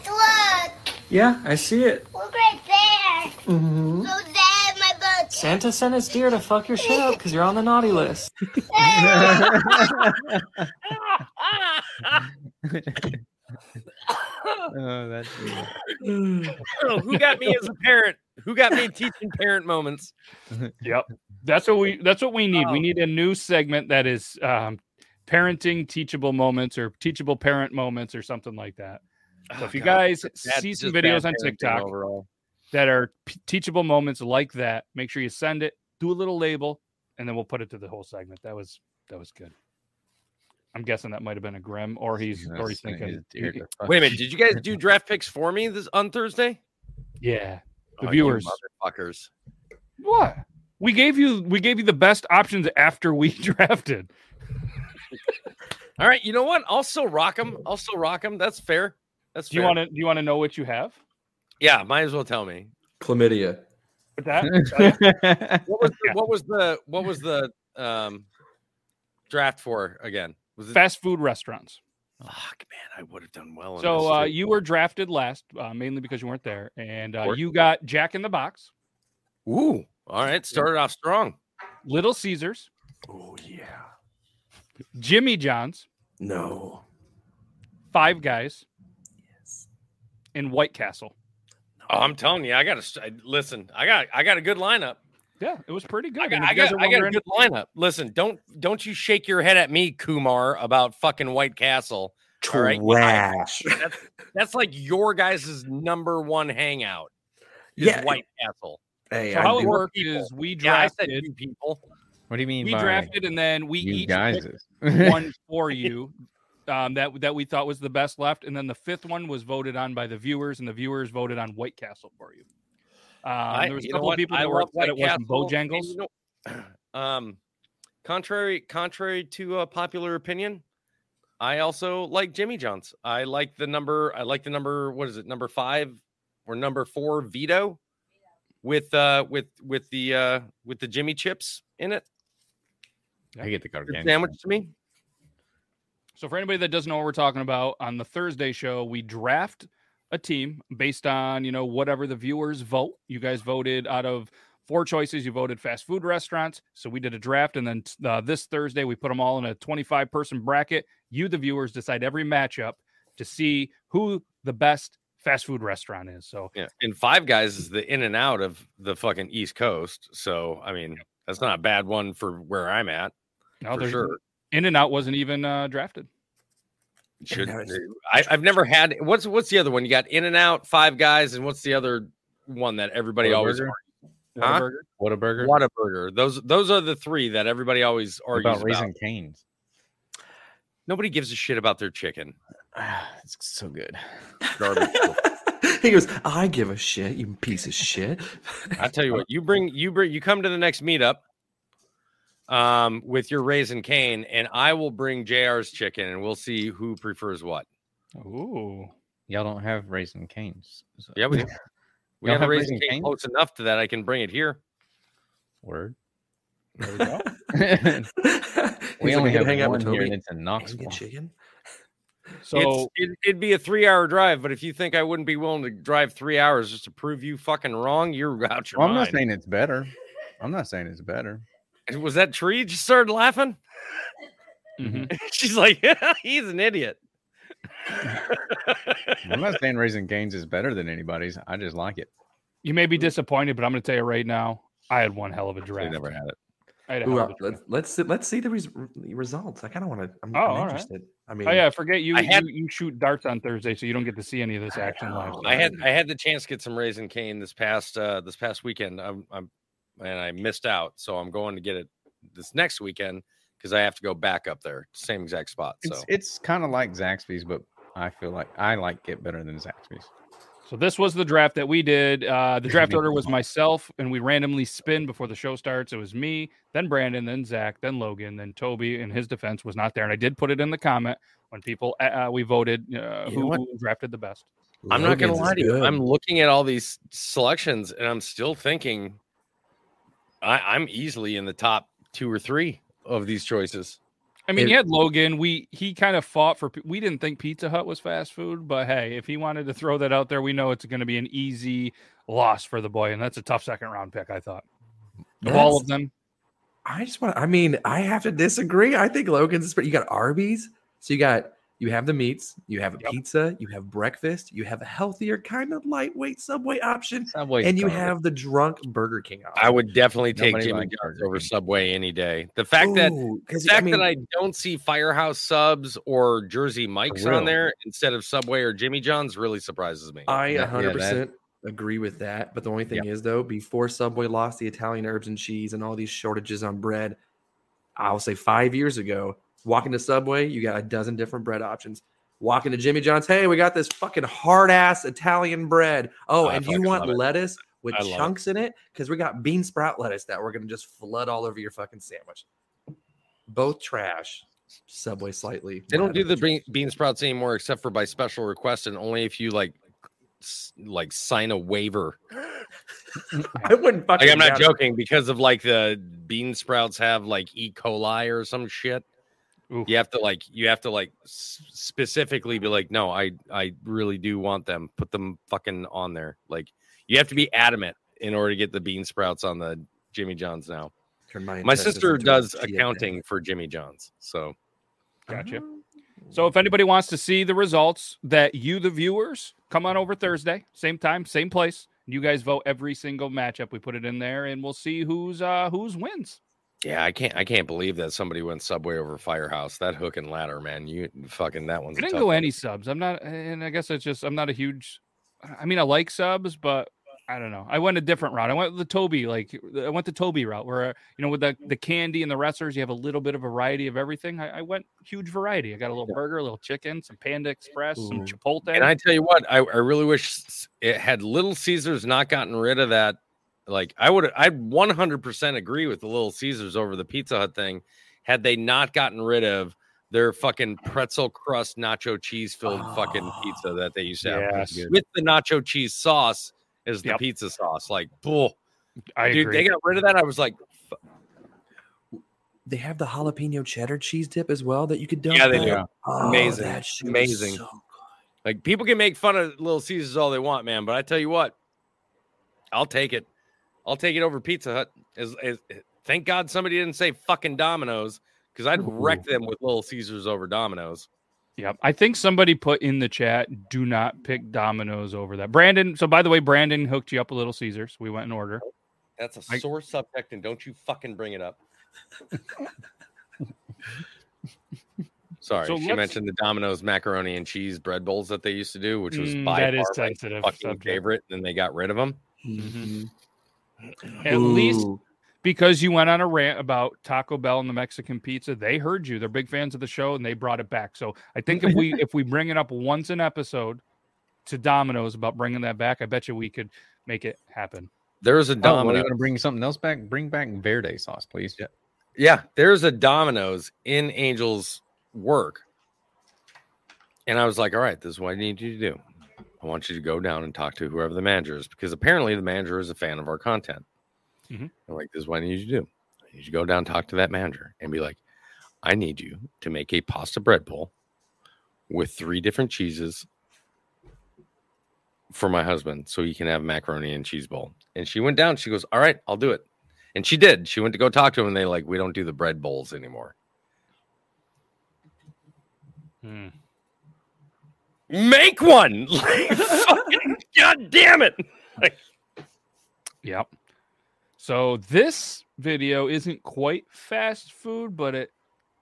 Look,
Yeah, I see it.
look right there.
Mm-hmm.
Look there, my butt.
Santa sent his deer to fuck your shit up because you're on the naughty list.
oh, that's
Oh, who got me as a parent? Who got me teaching parent moments?
Yep. That's what we that's what we need.
Oh.
We need a new segment that is um parenting teachable moments or teachable parent moments or something like that. So oh, if you
Oh, God,
guys
that's
see some videos on
parenting
TikTok
overall.
that are p- teachable moments like that, make sure you send it, do a little label, and then we'll put it to the whole segment. That was that was good. I'm guessing that might have been a Grim, or he's or he's thinking.
dear
he-
Wait a minute. Did you guys do draft picks for me this on Thursday?
Yeah, the
Oh,
viewers.
motherfuckers.
What? We gave you we gave you the best options after we drafted.
All right. You know what? I'll still rock them. I'll still rock them. That's fair. That's
Do you want to do you want to know what you have?
Yeah, might as well tell me.
Chlamydia.
With that,
What was the, what was the what was the um draft for again? Was it
fast food restaurants.
Fuck, man, I would have done well. in
So uh, you were drafted last, uh, mainly because you weren't there, and uh, you got Jack in the Box,
Ooh, all right. Started off strong.
Little Caesars,
Oh yeah.
Jimmy John's,
No.
Five Guys, Yes. and White Castle.
Oh, I'm telling you, I got to listen. I got I got a good lineup.
Yeah, it was pretty good.
I got, I got, I got a good lineup. Listen, don't don't you shake your head at me, Kumar, about fucking White Castle. All right,
Trash.
that's, that's like your guys' number one hangout. Is
Yeah.
White Castle.
Hey,
So
I
how it
do-
worked
people.
is we
Yeah, I said
drafted.
you people.
What do you mean
we
by
drafted, and then we each
guys?
picked one for you um, that that we thought was the best left, and then the fifth one was voted on by the viewers, and the viewers voted on White Castle for you. Um,
I-
there was a couple of
what?
people
I
that were
love
upset it
White
wasn't Bojangles.
you know- um, contrary contrary to uh, popular opinion, I also like Jimmy John's. I like the number. I like the number. What is it? Number five or number four? Vito with uh with with the uh with the Jimmy chips in it.
I get the
Good
gargantuan.
sandwich to me.
So for anybody that doesn't know what we're talking about, on the Thursday show, we draft a team based on, you know, whatever the viewers vote. You guys voted out of four choices, you voted fast food restaurants. So we did a draft and then uh, this Thursday we put them all in a 25 person bracket. You the viewers decide every matchup to see who the best fast food restaurant is. So
Yeah, and Five Guys is the in and out of the fucking East Coast. So I mean, that's not a bad one for where I'm at.
No,
for
there's
sure.
In and Out wasn't even uh, drafted.
Should I, I've never had what's what's the other one? You got In and Out, Five Guys, and what's the other one that everybody always
Whataburger?
Huh?
Whataburger?
Whataburger?
Whataburger. Those those are the three that everybody always
What
argues
about
about.
Raising Canes?
Nobody gives a shit about their chicken.
it's so good.
He goes, I give a shit, you piece of shit.
I tell you what, you bring you bring you come to the next meetup um with your Raising Cane, and I will bring JR's chicken and we'll see who prefers what.
Ooh.
Y'all don't have Raising Canes. so-
Yeah, we do. We
Y'all
have a
have Raising
Cane
Cane's?
close enough to that I can bring it here.
Word.
There we go.
we
He's
only
like,
have
hang out
one
with
here,
Toby
and it's in
and
Knoxville.
get chicken.
So
it's, it, it'd be a three-hour drive, but if you think I wouldn't be willing to drive three hours just to prove you fucking wrong, you're out your
Well, I'm not saying it's better. I'm not saying it's better.
Was that tree just started laughing?
Mhm.
She's like, he's an idiot.
I'm not saying Raising Canes is better than anybody's. I just like it.
you may be disappointed, but I'm going to tell you right now, I had one hell of a draft.
I never had it.
I had
Ooh, uh,
of a draft.
let's let's see, let's see the res- results. I kind of want to. I'm,
Oh,
I'm
all right.
interested. I mean,
Oh yeah, forget you,
I had-
you. You shoot darts on Thursday, so you don't get to see any of this action live.
I had I had the chance to get some Raising Cane this past uh this past weekend. I'm, I'm and I missed out, so I'm going to get it this next weekend because I have to go back up there, same exact spot. So
It's it's kind of like Zaxby's, but I feel like I like it better than Zaxby's.
So this was the draft that we did. Uh, the draft order was myself, and we randomly spin before the show starts. It was me, then Brandon, then Zach, then Logan, then Toby. In his defense, was not there, and I did put it in the comment when people uh, uh, we voted uh, who,
what?
who drafted the best.
I'm not gonna lie to you.
good.
I'm looking at all these selections and I'm still thinking I, I'm easily in the top two or three of these choices.
I mean,
It-
you had Logan. We he kind of fought for. We didn't think Pizza Hut was fast food, but hey, if he wanted to throw that out there, we know it's going to be an easy loss for the boy, and that's a tough second round pick. I thought of all of them.
I just want. I mean, I have to disagree. I think Logan's. is pretty- You got Arby's, so you got you have the meats, you have a pizza, you have breakfast, you have a healthier kind of lightweight Subway option,
Subway's
and you
garbage.
have the drunk Burger King option.
I would definitely take
Nobody
Jimmy
likes
John's over Subway any day. The fact that
Ooh,
the
'cause,
fact
I mean,
that I don't see Firehouse subs or Jersey Mike's
real.
on there instead of Subway or Jimmy John's really surprises me.
I
Yeah, yeah,
100
that-
percent agree with that. But the only thing is, though, before Subway lost the Italian herbs and cheese and all these shortages on bread, I'll say five years ago, Walk into Subway, you got a dozen different bread options. Walk into Jimmy John's, hey, we got this fucking hard ass Italian bread. Oh,
I
and you want
it.
lettuce with
I love it.
chunks in it? Because we got bean sprout lettuce that we're gonna just flood all over your fucking sandwich. Both trash. Subway slightly.
They don't do the bean, bean sprouts anymore, except for by special request, and only if you like, like sign a waiver.
I wouldn't fucking.
Like I'm not
doubt it.
joking because of like the bean sprouts have like E. coli or some shit. You have to like you have to like specifically be like, no, I I really do want them. Put them fucking on there. Like you have to be adamant in order to get the bean sprouts on the Jimmy John's now.
My
My sister does
chia pet.
accounting for Jimmy John's, so
Gotcha. So if anybody wants to see the results that you, the viewers, come on over Thursday, same time, same place. You guys vote every single matchup. We put it in there, and we'll see who's uh who's wins.
Yeah, I can't I can't believe that somebody went Subway over Firehouse. That hook and ladder, man. You fucking that one's
I didn't go
one.
any subs. I'm not, and I guess it's just I'm not a huge. I mean, I like subs, but I don't know. I went a different route. I went the Toby, like I went the Toby route, where you know with the the candy and the wrestlers, you have a little bit of variety of everything. I, I went huge variety. I got a little burger, a little chicken, some Panda Express, some Chipotle.
And I tell you what, I, I really wish it had Little Caesars not gotten rid of that. Like I would, I'd 100% agree with the Little Caesars over the Pizza Hut thing, had they not gotten rid of their fucking pretzel crust nacho cheese filled fucking ah, pizza that they used to have
Yes.
with the nacho cheese sauce as the
Yep.
pizza sauce. Like, bull,
I
dude,
agree.
they got rid of that. I was like,
They have the jalapeno cheddar cheese dip as well that you could dump.
yeah, they
that.
do.
Oh,
amazing,
that shit
amazing.
so
Like people can make fun of Little Caesars all they want, man, but I tell you what, I'll take it. I'll take it over Pizza Hut. As, as thank God somebody didn't say fucking Domino's because I'd wreck them with Little Caesars over Domino's.
Yep. I think somebody put in the chat, do not pick Domino's over that. Brandon. So by the way, Brandon hooked you up a little Caesars. We went in order.
That's a
I-
sore subject, and don't you fucking bring it up. Sorry,
So
she mentioned the Domino's macaroni and cheese bread bowls that they used to do, which was
Mm,
by
that is
far my
sensitive
fucking
subject.
favorite. And then they got rid of them.
At least because you went on a rant about Taco Bell and the Mexican pizza, they heard you. They're big fans of the show and they brought it back. So I think if we if we bring it up once an episode to Domino's about bringing that back, I bet you we could make it happen.
There's a
Oh, well, you
Domino.
want to bring something else back? Bring back Verde sauce, please.
Yeah. Yeah, there's a Domino's in Angel's work. And I was like, all right, this is what I need you to do. I want you to go down and talk to whoever the manager is because apparently the manager is a fan of our content.
Mhm.
I'm like, this is what I need you to do. I need you to go down and talk to that manager and be like, I need you to make a pasta bread bowl with three different cheeses for my husband so he can have macaroni and cheese bowl. And she went down. She goes, All right, I'll do it. And she did. She went to go talk to him, and they like, we don't do the bread bowls anymore.
Hmm.
Make one. Like, fucking, God damn it. Like,
Yep. So this video isn't quite fast food, but it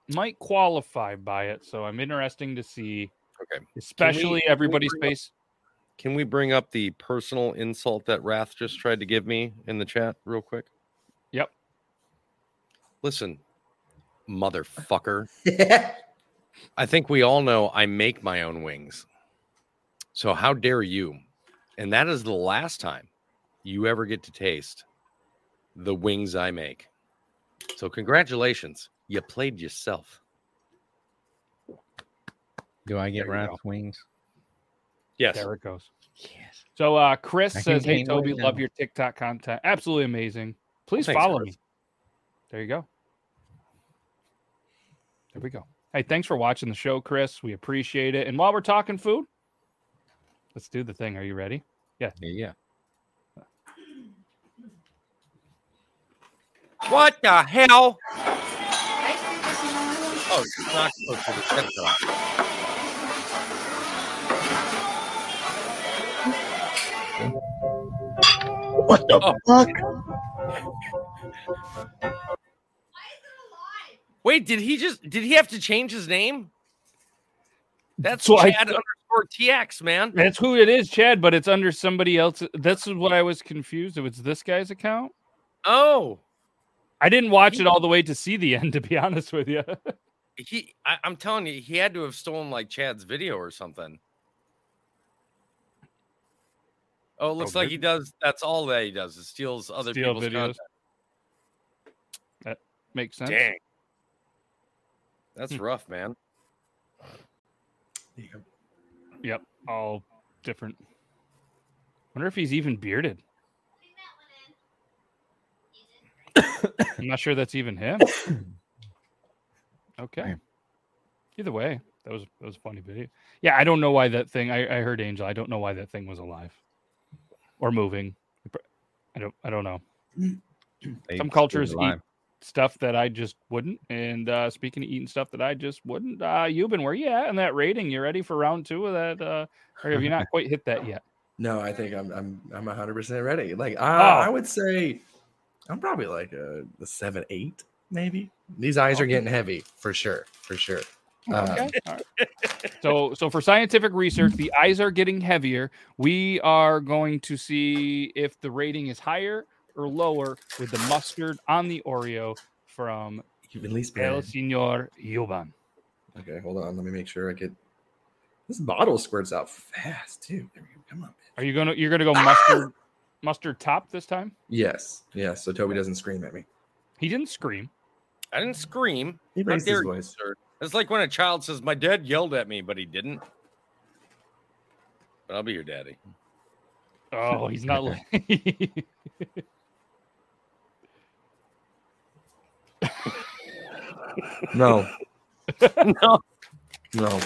might qualify by it. So I'm interesting to see,
okay.
especially
we
everybody's
bring up-
face.
Can we bring up the personal insult that Wrath just tried to give me in the chat real quick?
Yep.
Listen, motherfucker. I think we all know I make my own wings. So how dare you? And that is the last time you ever get to taste the wings I make. So congratulations. You played yourself.
Do I get
There
Wrath wings?
Yes.
There it goes. Yes. So uh Chris
I
says, Hey Toby,
weight
love
now."
your TikTok content. Absolutely amazing. Please
Thanks,
follow
Chris.
me. There you go. There we go. Hey, thanks for watching the show, Chris. We appreciate it. And while we're talking food, let's do the thing. Are you ready? Yeah.
Yeah.
What the hell? Oh, it's not supposed to be TikTok.
What the oh. fuck?
Wait, did he just did he have to change his name? That's
So I-
Chad underscore TX, man.
That's who it is, Chad, but it's under somebody else. This is what I was confused. It was this guy's account.
Oh,
I didn't watch it all the way to see the end, to be honest with you.
he, I, I'm telling you, he had to have stolen like Chad's video or something. Oh, it looks like he does. That's all that he does. Is steals other
Steal
people's
videos.
content.
That makes sense.
Dang, that's
Hmm.
rough, man.
Yep, all different. Wonder if he's even bearded. I'm not sure that's even him. Okay. Either way, that was that was a funny video. Yeah, I don't know why that thing. I, I heard Angel. I don't know why that thing was alive or moving. I don't. I don't know.
They
Some cultures eat
alive.
Stuff that I just wouldn't. And uh, speaking of eating stuff that I just wouldn't, uh, been where you at in that rating? You ready for round two of that? Uh, or have you not quite hit that yet?
No, I think I'm I'm I'm 100 percent ready. Like
Oh.
I, I would say, I'm probably like a, a seven eight maybe. These eyes are getting heavy for sure, for sure. Um,
Okay. So, so for scientific research, the eyes are getting heavier. We are going to see if the rating is higher or lower with the mustard on the Oreo from
You've at least
El
been.
Señor Euban.
Okay, hold on. Let me make sure I get. This bottle squirts out fast too. There we go. Come on.
Are you gonna you're gonna go mustard mustard top this time?
Yes, yes. So Toby doesn't scream at me.
He didn't scream.
I didn't scream.
He raised his voice.
sir. It's like when a child says, "My dad yelled at me," but he didn't. But I'll be your daddy.
Oh, he's not.
No,
no,
no.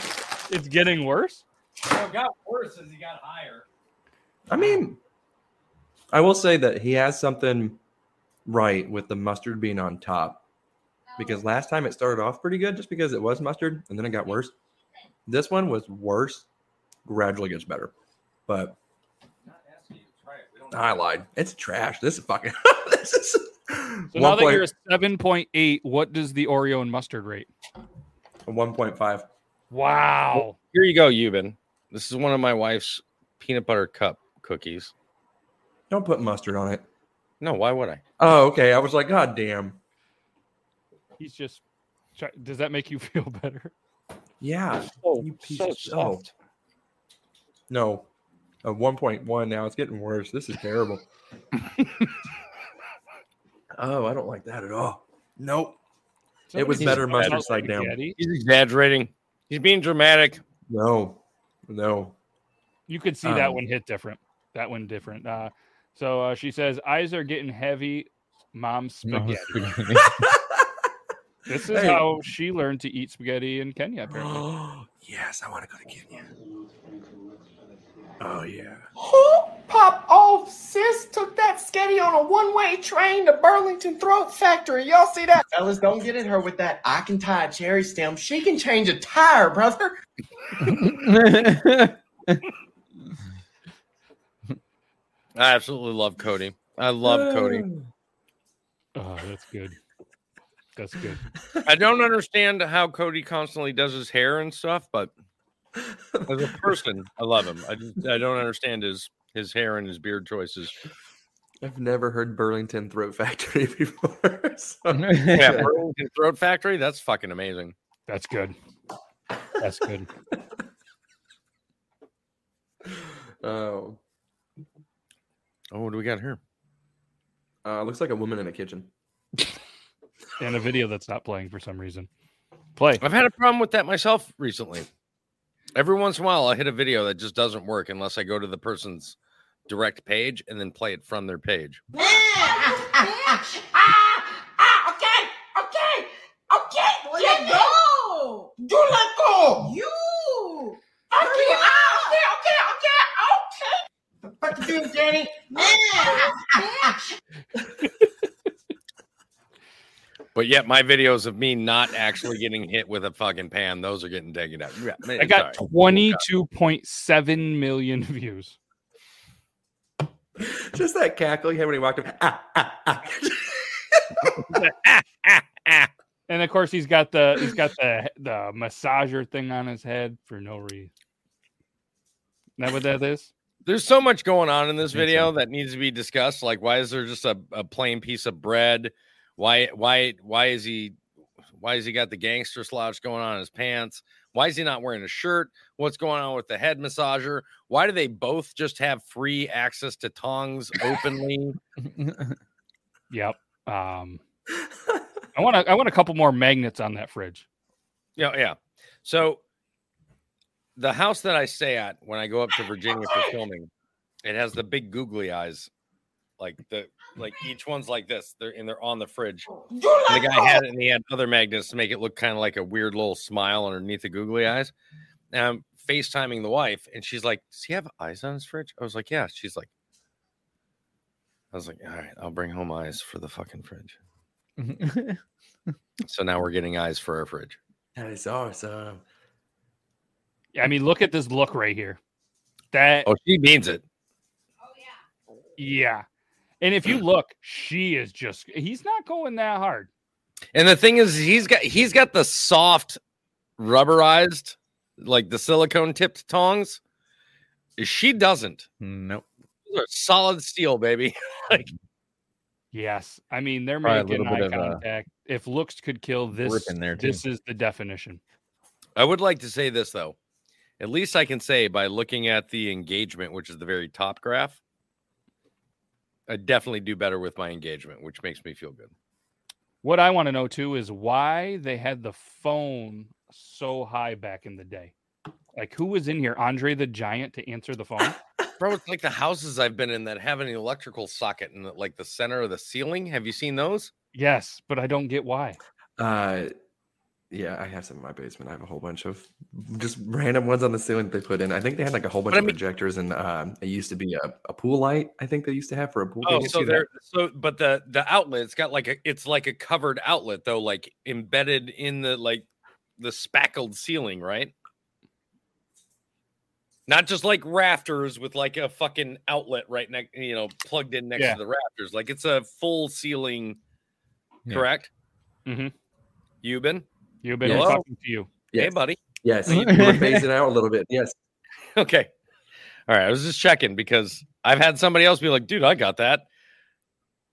it's getting worse.
it got worse as he got higher.
I mean, I will say that he has something right with the mustard being on top. Because last time it started off pretty good just because it was mustard and then it got worse. This one was worse, gradually gets better. But I lied. It's trash. This is fucking this is
So now that you're a seven point eight, what does the Oreo and mustard rate?
one point five.
Wow.
Here you go, Euban. This is one of my wife's peanut butter cup cookies.
Don't put mustard on it.
No, why would I?
Oh, okay. I was like, God damn.
He's just. try- Does that make you feel better?
Yeah.
Oh,
you piece
so
of oh.
soft.
No. A 1.1 now. It's getting worse. This is terrible. oh, I don't like that at all. Nope. it was better
exaggerating.
mustard side down.
Spaghetti?
He's exaggerating. He's being dramatic.
No. No.
You could see that
Um,
one hit different. That one different. Uh, so uh, she says, eyes are getting heavy. Mom's
Mom's
spaghetti.
spaghetti.
This is
Hey.
how she learned to eat spaghetti in Kenya, apparently.
yes, I want to go to Kenya. Oh, yeah.
Who Pop off, sis took that sketty on a one-way train to Burlington Throat Factory. Y'all see that? Fellas, don't get at her with that. I can tie a cherry stem. She can change a tire, brother.
I absolutely love Cody. I love Cody.
Oh, that's good. That's good.
I don't understand how Cody constantly does his hair and stuff, but as a person, I love him. I just I don't understand his his hair and his beard choices.
I've never heard Burlington Throat Factory before. so-
Yeah, Burlington Throat Factory. That's fucking amazing.
That's good. That's good.
Oh.
Oh, what do we got here?
Uh, looks like a woman in a kitchen.
And a video that's not playing for some reason. Play.
I've had a problem with that myself recently. Every once in a while, I hit a video that just doesn't work unless I go to the person's direct page and then play it from their page.
ah, ah, okay, okay, okay. Let go. You let go. You. Okay, ah, okay, okay, okay, okay. The fuck you doing, Danny?
But yet, my videos of me not actually getting hit with a fucking pan, those are getting taken out. Yeah, man,
I got 22.7 million views.
Just that cackle he had when he walked up. Ah, ah, ah.
And of course, he's got the he's got the the massager thing on his head for no reason. Is that what that is?
There's so much going on in this video that needs to be discussed. Like, why is there just a, a plain piece of bread? Why, why, why is he? Why has he got the gangster slouch going on in his pants? Why is he not wearing a shirt? What's going on with the head massager? Why do they both just have free access to tongs openly?
Yep. Um, I want to. I want a couple more magnets on that fridge.
Yeah, yeah. So the house that I stay at when I go up to Virginia for filming, it has the big googly eyes, like the like each one's like this. They're and they're on the fridge. And the guy oh! had it, and he had other magnets to make it look kind of like a weird little smile underneath the googly eyes. And I'm FaceTiming the wife, and she's like, "Does he have eyes on his fridge?" I was like, "Yeah." She's like, "I was like, all right, I'll bring home eyes for the fucking fridge." so now we're getting eyes for our fridge.
That is awesome.
I mean, look at this look right here. That
Oh, she means it.
Oh yeah. Yeah. And if you look, she is just. He's not going that hard.
And the thing is, he's got he's got the soft, rubberized, like the silicone tipped tongs. She doesn't.
Nope.
Those are solid steel, baby. like
Yes, I mean they're
Probably a
making
little
eye
bit of, uh,
contact. if looks could kill, this
in there,
this is the definition.
I would like to say this though. At least I can say by looking at the engagement, which is the very top graph, I definitely do better with my engagement, which makes me feel good.
What I want to know too is why they had the phone so high back in the day. Like who was in here? Andre the Giant to answer the phone?
Bro, it's like the houses I've been in that have an electrical socket in the, like the center of the ceiling. Have you seen those?
yes, but I don't get why.
Uh, yeah, I have some in my basement. I have a whole bunch of just random ones on the ceiling that they put in. I think they had like a whole bunch
But I
of
mean-
projectors, and um, it used to be a, a pool light. I think they used to have for a pool.
Oh, so
see that?
there, so but the the outlet, it's got like a, it's like a covered outlet though, like embedded in the like the spackled ceiling, right? Not just like rafters with like a fucking outlet right next, you know, plugged in next
Yeah.
to the rafters. Like it's a full ceiling,
Yeah.
correct?
Mm-hmm.
You've been,
You've been
Hello?
talking to you.
hey buddy.
Yes, you were phasing out a little bit. Yes,
Okay. All right. I was just checking because I've had somebody else be like, dude, I got that.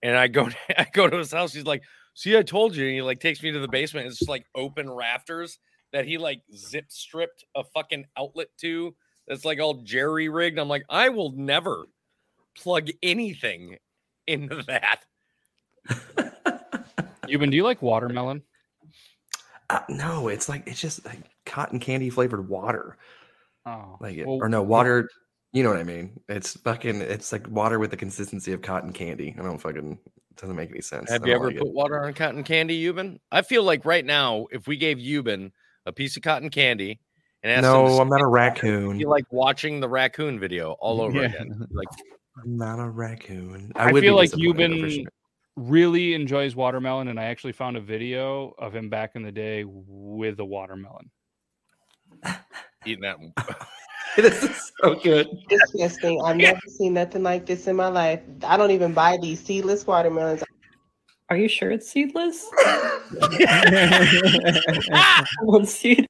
And I go I go to his house. He's like, see, I told you. And he like takes me to the basement. It's just like open rafters that he like zip stripped a fucking outlet to. That's like all jerry rigged. I'm like, I will never plug anything into that.
Euban, do you like watermelon?
Uh, no, it's like it's just like cotton candy flavored water.
Oh,
Like it,
well,
or no water. You know what I mean? It's fucking. It's like water with the consistency of cotton candy. I don't fucking. It doesn't make any sense.
Have you ever
like it.
put water on cotton candy, Euban? I feel like right now, if we gave Euban a piece of cotton candy and asked him
No, I'm not a raccoon.
it'd like watching the raccoon video all over
Yeah.
again. Like,
I'm not a raccoon.
I,
would
feel like
disappointed, though, for
Euban
sure.
Really enjoys watermelon, and I actually found a video of him back in the day with a watermelon.
eating that.
this is so good.
Disgusting. I've never seen nothing like this in my life. I don't even buy these seedless watermelons.
Are you sure it's seedless? Well, seed-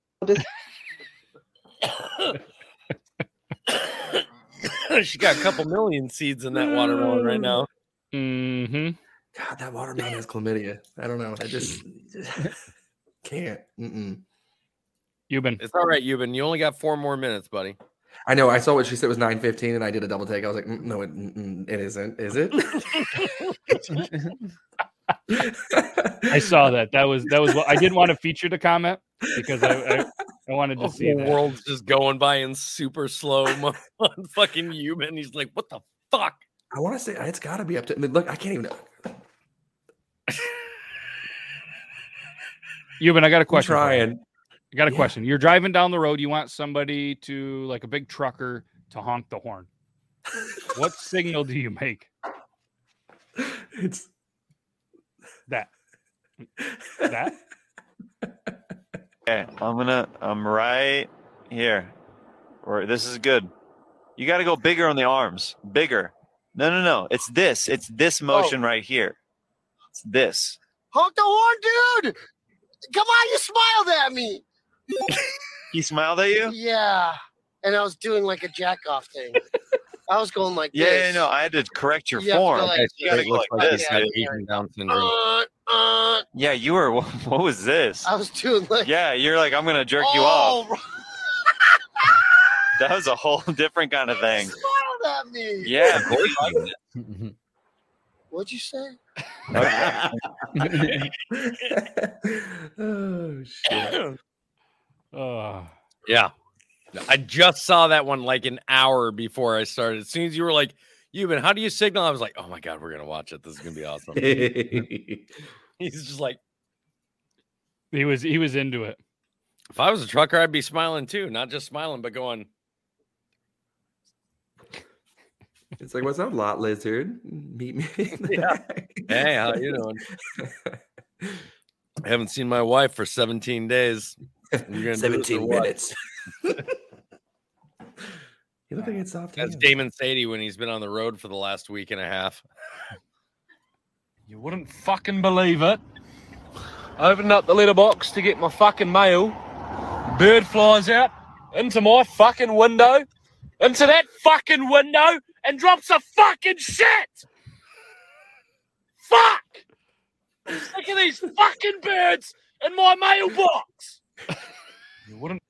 she got a couple million seeds in that watermelon right now.
Mm-hmm.
God, that watermelon has chlamydia. I don't know. I just can't. Mm-mm.
Euban.
It's all right, Euban. You only got four more minutes, buddy.
I know. I saw what she said was nine fifteen, and I did a double take. I was like, "Mm, no, it, it isn't. Is it?
I saw that. That was that was what I didn't want to feature the comment because I I, I wanted to
The
see
the
that.
world's just going by in super slow mo on fucking Euban. He's like, what the fuck?
I want to say it's got to be up to. I mean, look, I can't even.
Euban, I got a question. for you.
trying.
I got a
Yeah.
question. You're driving down the road. You want somebody to like a big trucker to honk the horn. what signal do you make?
It's
That. That.
Okay, I'm gonna. I'm right here. Or this is good. You got to go bigger on the arms. Bigger. No, no, no. It's this. It's this oh. motion right here. It's this.
Honk the horn, dude! Come on, you smiled at me.
He smiled at you.
Yeah, and I was doing like a jack off thing. I was going like
Yeah,
this.
yeah, no. I had to correct your
You have to go
form.
like
you got to
this.
go like
like
this.
that.
Asian Down syndrome.
Uh, uh,
Yeah, you were. What was this?
I was doing like.
Yeah, you're like, I'm gonna jerk you
oh,
off. That was a whole different kind of thing.
smiled at me.
Yeah, of course you did.
What'd you say?
Oh shit.
Uh,
Yeah. I just saw that one like an hour before I started. As soon as you were like, Euban, how do you signal? I was like, oh my God, we're going to watch it. This is going to be awesome. He's just like,
he was he was into it.
if I was a trucker, I'd be smiling too. Not just smiling, but going,
It's like, what's up, lot lizard? Meet me.
Yeah. hey, how you doing? I haven't seen my wife for 17 days. You gonna do this or
17 minutes. You look like it's soft.
That's
hands.
Damon Sadie when he's been on the road for the last week and a half.
You wouldn't fucking believe it.
I opened up the letterbox to get my fucking mail. Bird flies out into my fucking window, into that fucking window, and drops a fucking shit. Fuck! I'm sick of these fucking birds in my mailbox.
You wouldn't.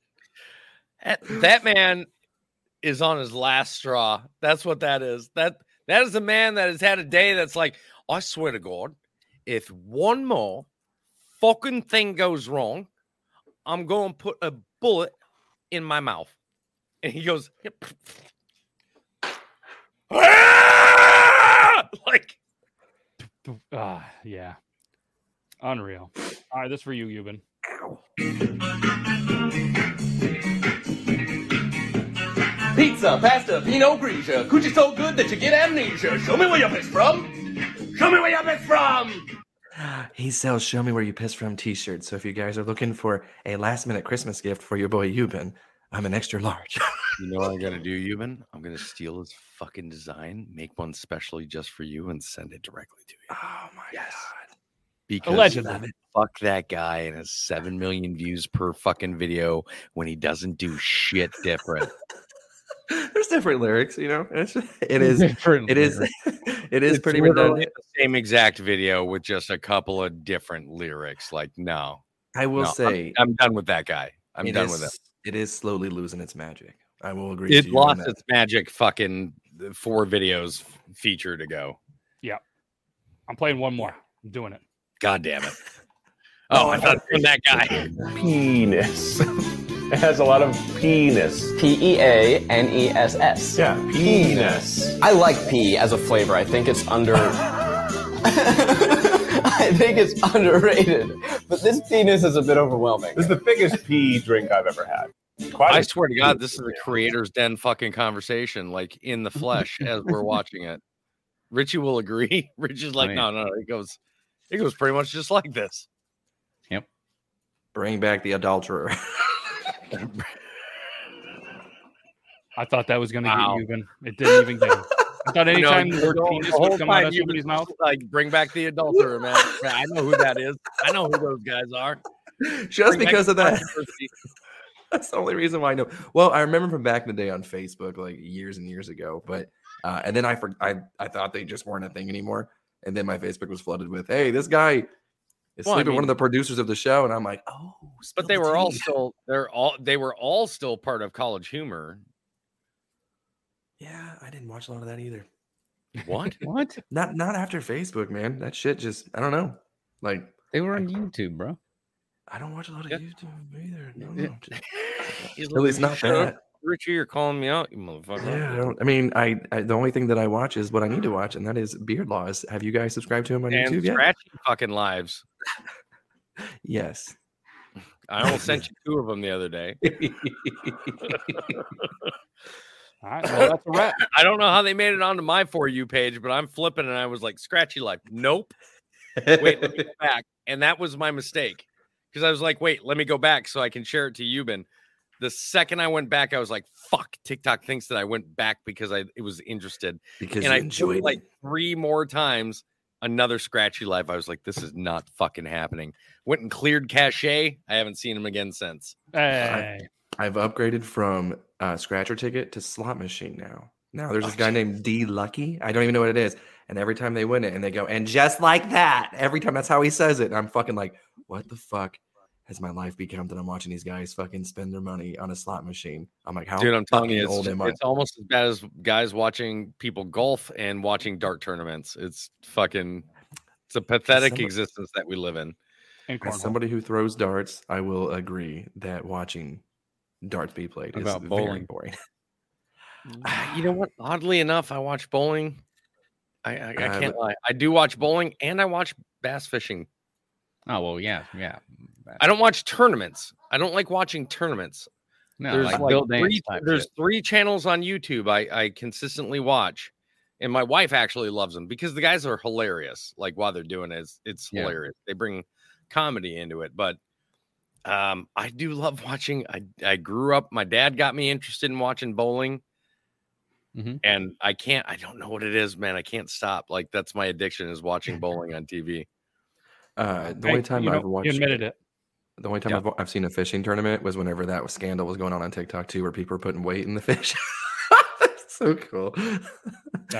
That, that man is on his last straw. That's what that is. That that is a man that has had a day that's like, I swear to God, if one more fucking thing goes wrong, I'm going to put a bullet in my mouth. And he goes, "Yep." "Ah!" like
Ah, yeah. Unreal. All right, this for you, Euban.
Pizza, pasta, Pinot Grigio. Coochie so good that you get amnesia. Show me where you're pissed from. Show me where you're pissed from.
He sells "Show Me Where You Piss From" T-shirts. So if you guys are looking for a last-minute Christmas gift for your boy Euban, I'm an extra large.
You know what I'm gonna do, Euban? I'm gonna steal his fucking design, make one specially just for you, and send it directly to you.
Oh my
yes. Because
Allegedly.
fuck that guy and his seven million views per fucking video when he doesn't do shit different.
There's different lyrics, you know. It's, it is.
Different
It is.
lyrics.
It is
It's
pretty
literally
redundant.
the same exact video with just a couple of different lyrics. Like, no,
I will
no, I'm-
say,
I'm, done with that guy. I'm done
is-
with it.
It is slowly losing its magic. I will agree.
It
to you on
lost
that.
its magic. Fucking uh, four videos feature to go.
Yeah. I'm playing one more. I'm doing it.
God damn it. Oh, oh, I thought it was that guy.
Penis. it has a lot of penis.
P E A N E S S.
Yeah, penis.
I like pee as a flavor. I think it's under. I think it's underrated, but this penis is a bit overwhelming.
This is the biggest pee drink I've ever had. Quite
I
a-
swear to God, this is a creator's den fucking conversation, like in the flesh as we're watching it. Richie will agree. Richie's like,
Oh,
no, no, no. It goes, it goes pretty much just like this. Yep.
Bring back the adulterer.
I thought that was going to
Wow.
get Euban. It didn't even get him. I thought
You know,
anytime the word
the whole-
penis
the
would come out of
you
somebody's
was
mouth,
Like, bring back the adulterer, man. Man, I know who that is. I know who those guys are.
Just
Bring
because of that. That's the only reason why I know. Well, I remember from back in the day on Facebook, like years and years ago. But uh, and then I for, I I thought they just weren't a thing anymore. And then my Facebook was flooded with, "Hey, this guy is
Well, I
sleeping with one of the producers of the show," and I'm like, "Oh,
But they were all still, they're all, they were all still part of College Humor.
Yeah." I didn't watch a lot of that either.
What?
what?
Not not after Facebook, man. That shit just I don't know. Like
They were on YouTube, bro.
I don't watch a lot of YouTube either. No, no, just- At least not
"Shut up,
that.
Richie, you're calling me out, you motherfucker.
Yeah, I, don't, I mean, I, I the only thing that I watch is what I need to watch, and that is Beard Laws. Have you guys subscribed to him on
and
YouTube yet?
scratchy fucking lives.
Yes.
I almost sent you two of them the other day.
All right, well, that's a wrap.
I don't know how they made it onto my for you page, but I'm flipping and I was like, scratchy life. Nope. Wait, let me go back. And that was my mistake. Because I was like, wait, let me go back so I can share it to Euban. The second I went back, I was like, fuck, TikTok thinks that I went back because I it was interested.
Because
and I
enjoyed
enjoyed
it.
like three more times another scratchy life. I was like, this is not fucking happening. Went and cleared cache. I haven't seen him again since.
Hey.
I've upgraded from uh, scratcher ticket to slot machine now. Now there's this
Oh,
guy named D Lucky. I don't even know what it is, And every time they win it, and they go, and just like that, every time that's how he says it. And I'm fucking like, what the fuck has my life become that I'm watching these guys fucking spend their money on a slot machine? I'm like, how
Dude, I'm telling you,
fucking
it's,
old am I?
it's almost as bad as guys watching people golf and watching dart tournaments. It's fucking, it's a pathetic
somebody-
existence that we live in.
As somebody who throws darts, I will agree that watching darts be played
What
is
about
very
bowling?
boring.
Ah, You know what? Oddly enough, I watch bowling. I, I, I
Uh,
can't
but-
lie. I do watch bowling and I watch bass fishing.
Oh well, yeah, yeah.
I don't watch tournaments. I don't like watching tournaments.
No,
there's
like
like, three, there's
shit.
three channels on YouTube I, I consistently watch, and my wife actually loves them because the guys are hilarious. Like while they're doing it, it's, it's
Yeah.
hilarious. They bring comedy into it, but um, I do love watching. I I grew up. My dad got me interested in watching bowling,
Mhm.
and I can't. I don't know what it is, man. I can't stop. Like that's my addiction is watching bowling on TV.
Uh, the
Hey,
only time
you
I
know,
ever
you
watched
admitted it.
The only time
Yeah.
I've, I've seen a fishing tournament was whenever that was scandal was going on on TikTok too, where people were putting weight in the fish. so cool.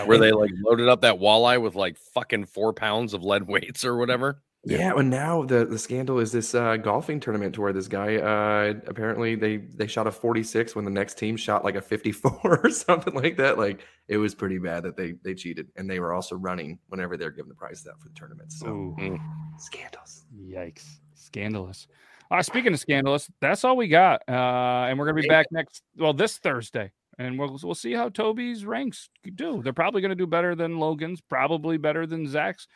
Where they like loaded up that walleye with like fucking four pounds of lead weights or whatever.
Yeah, and now the the scandal is this uh, golfing tournament to where this guy uh, apparently they they shot a 46 when the next team shot like a 54 or something like that. Like it was pretty bad that they they cheated, and they were also running whenever they're giving the prizes out for the tournament. So
Ooh.
scandals.
Yikes. Scandalous. Uh, speaking of scandalous, that's all we got. Uh, and we're going to be back next, well, this Thursday. And we'll, we'll see how Toby's ranks do. They're probably going to do better than Logan's, probably better than Zach's.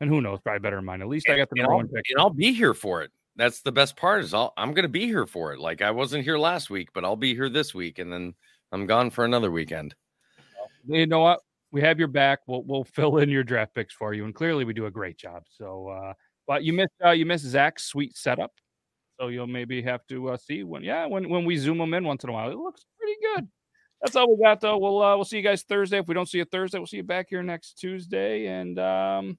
And who knows, probably better than mine. At least I got the
and
number one pick.
and I'll be here for it. That's the best part is I'll, I'm going to be here for it. Like I wasn't here last week, but I'll be here this week, and then I'm gone for another weekend.
You know what? We have your back. We'll we'll fill in your draft picks for you, and clearly we do a great job. So, uh, but you missed uh, you missed Zach's sweet setup, so you'll maybe have to uh, see when yeah when when we zoom them in once in a while. It looks pretty good. That's all we got though. We'll uh, we'll see you guys Thursday. If we don't see you Thursday, we'll see you back here next Tuesday. And um,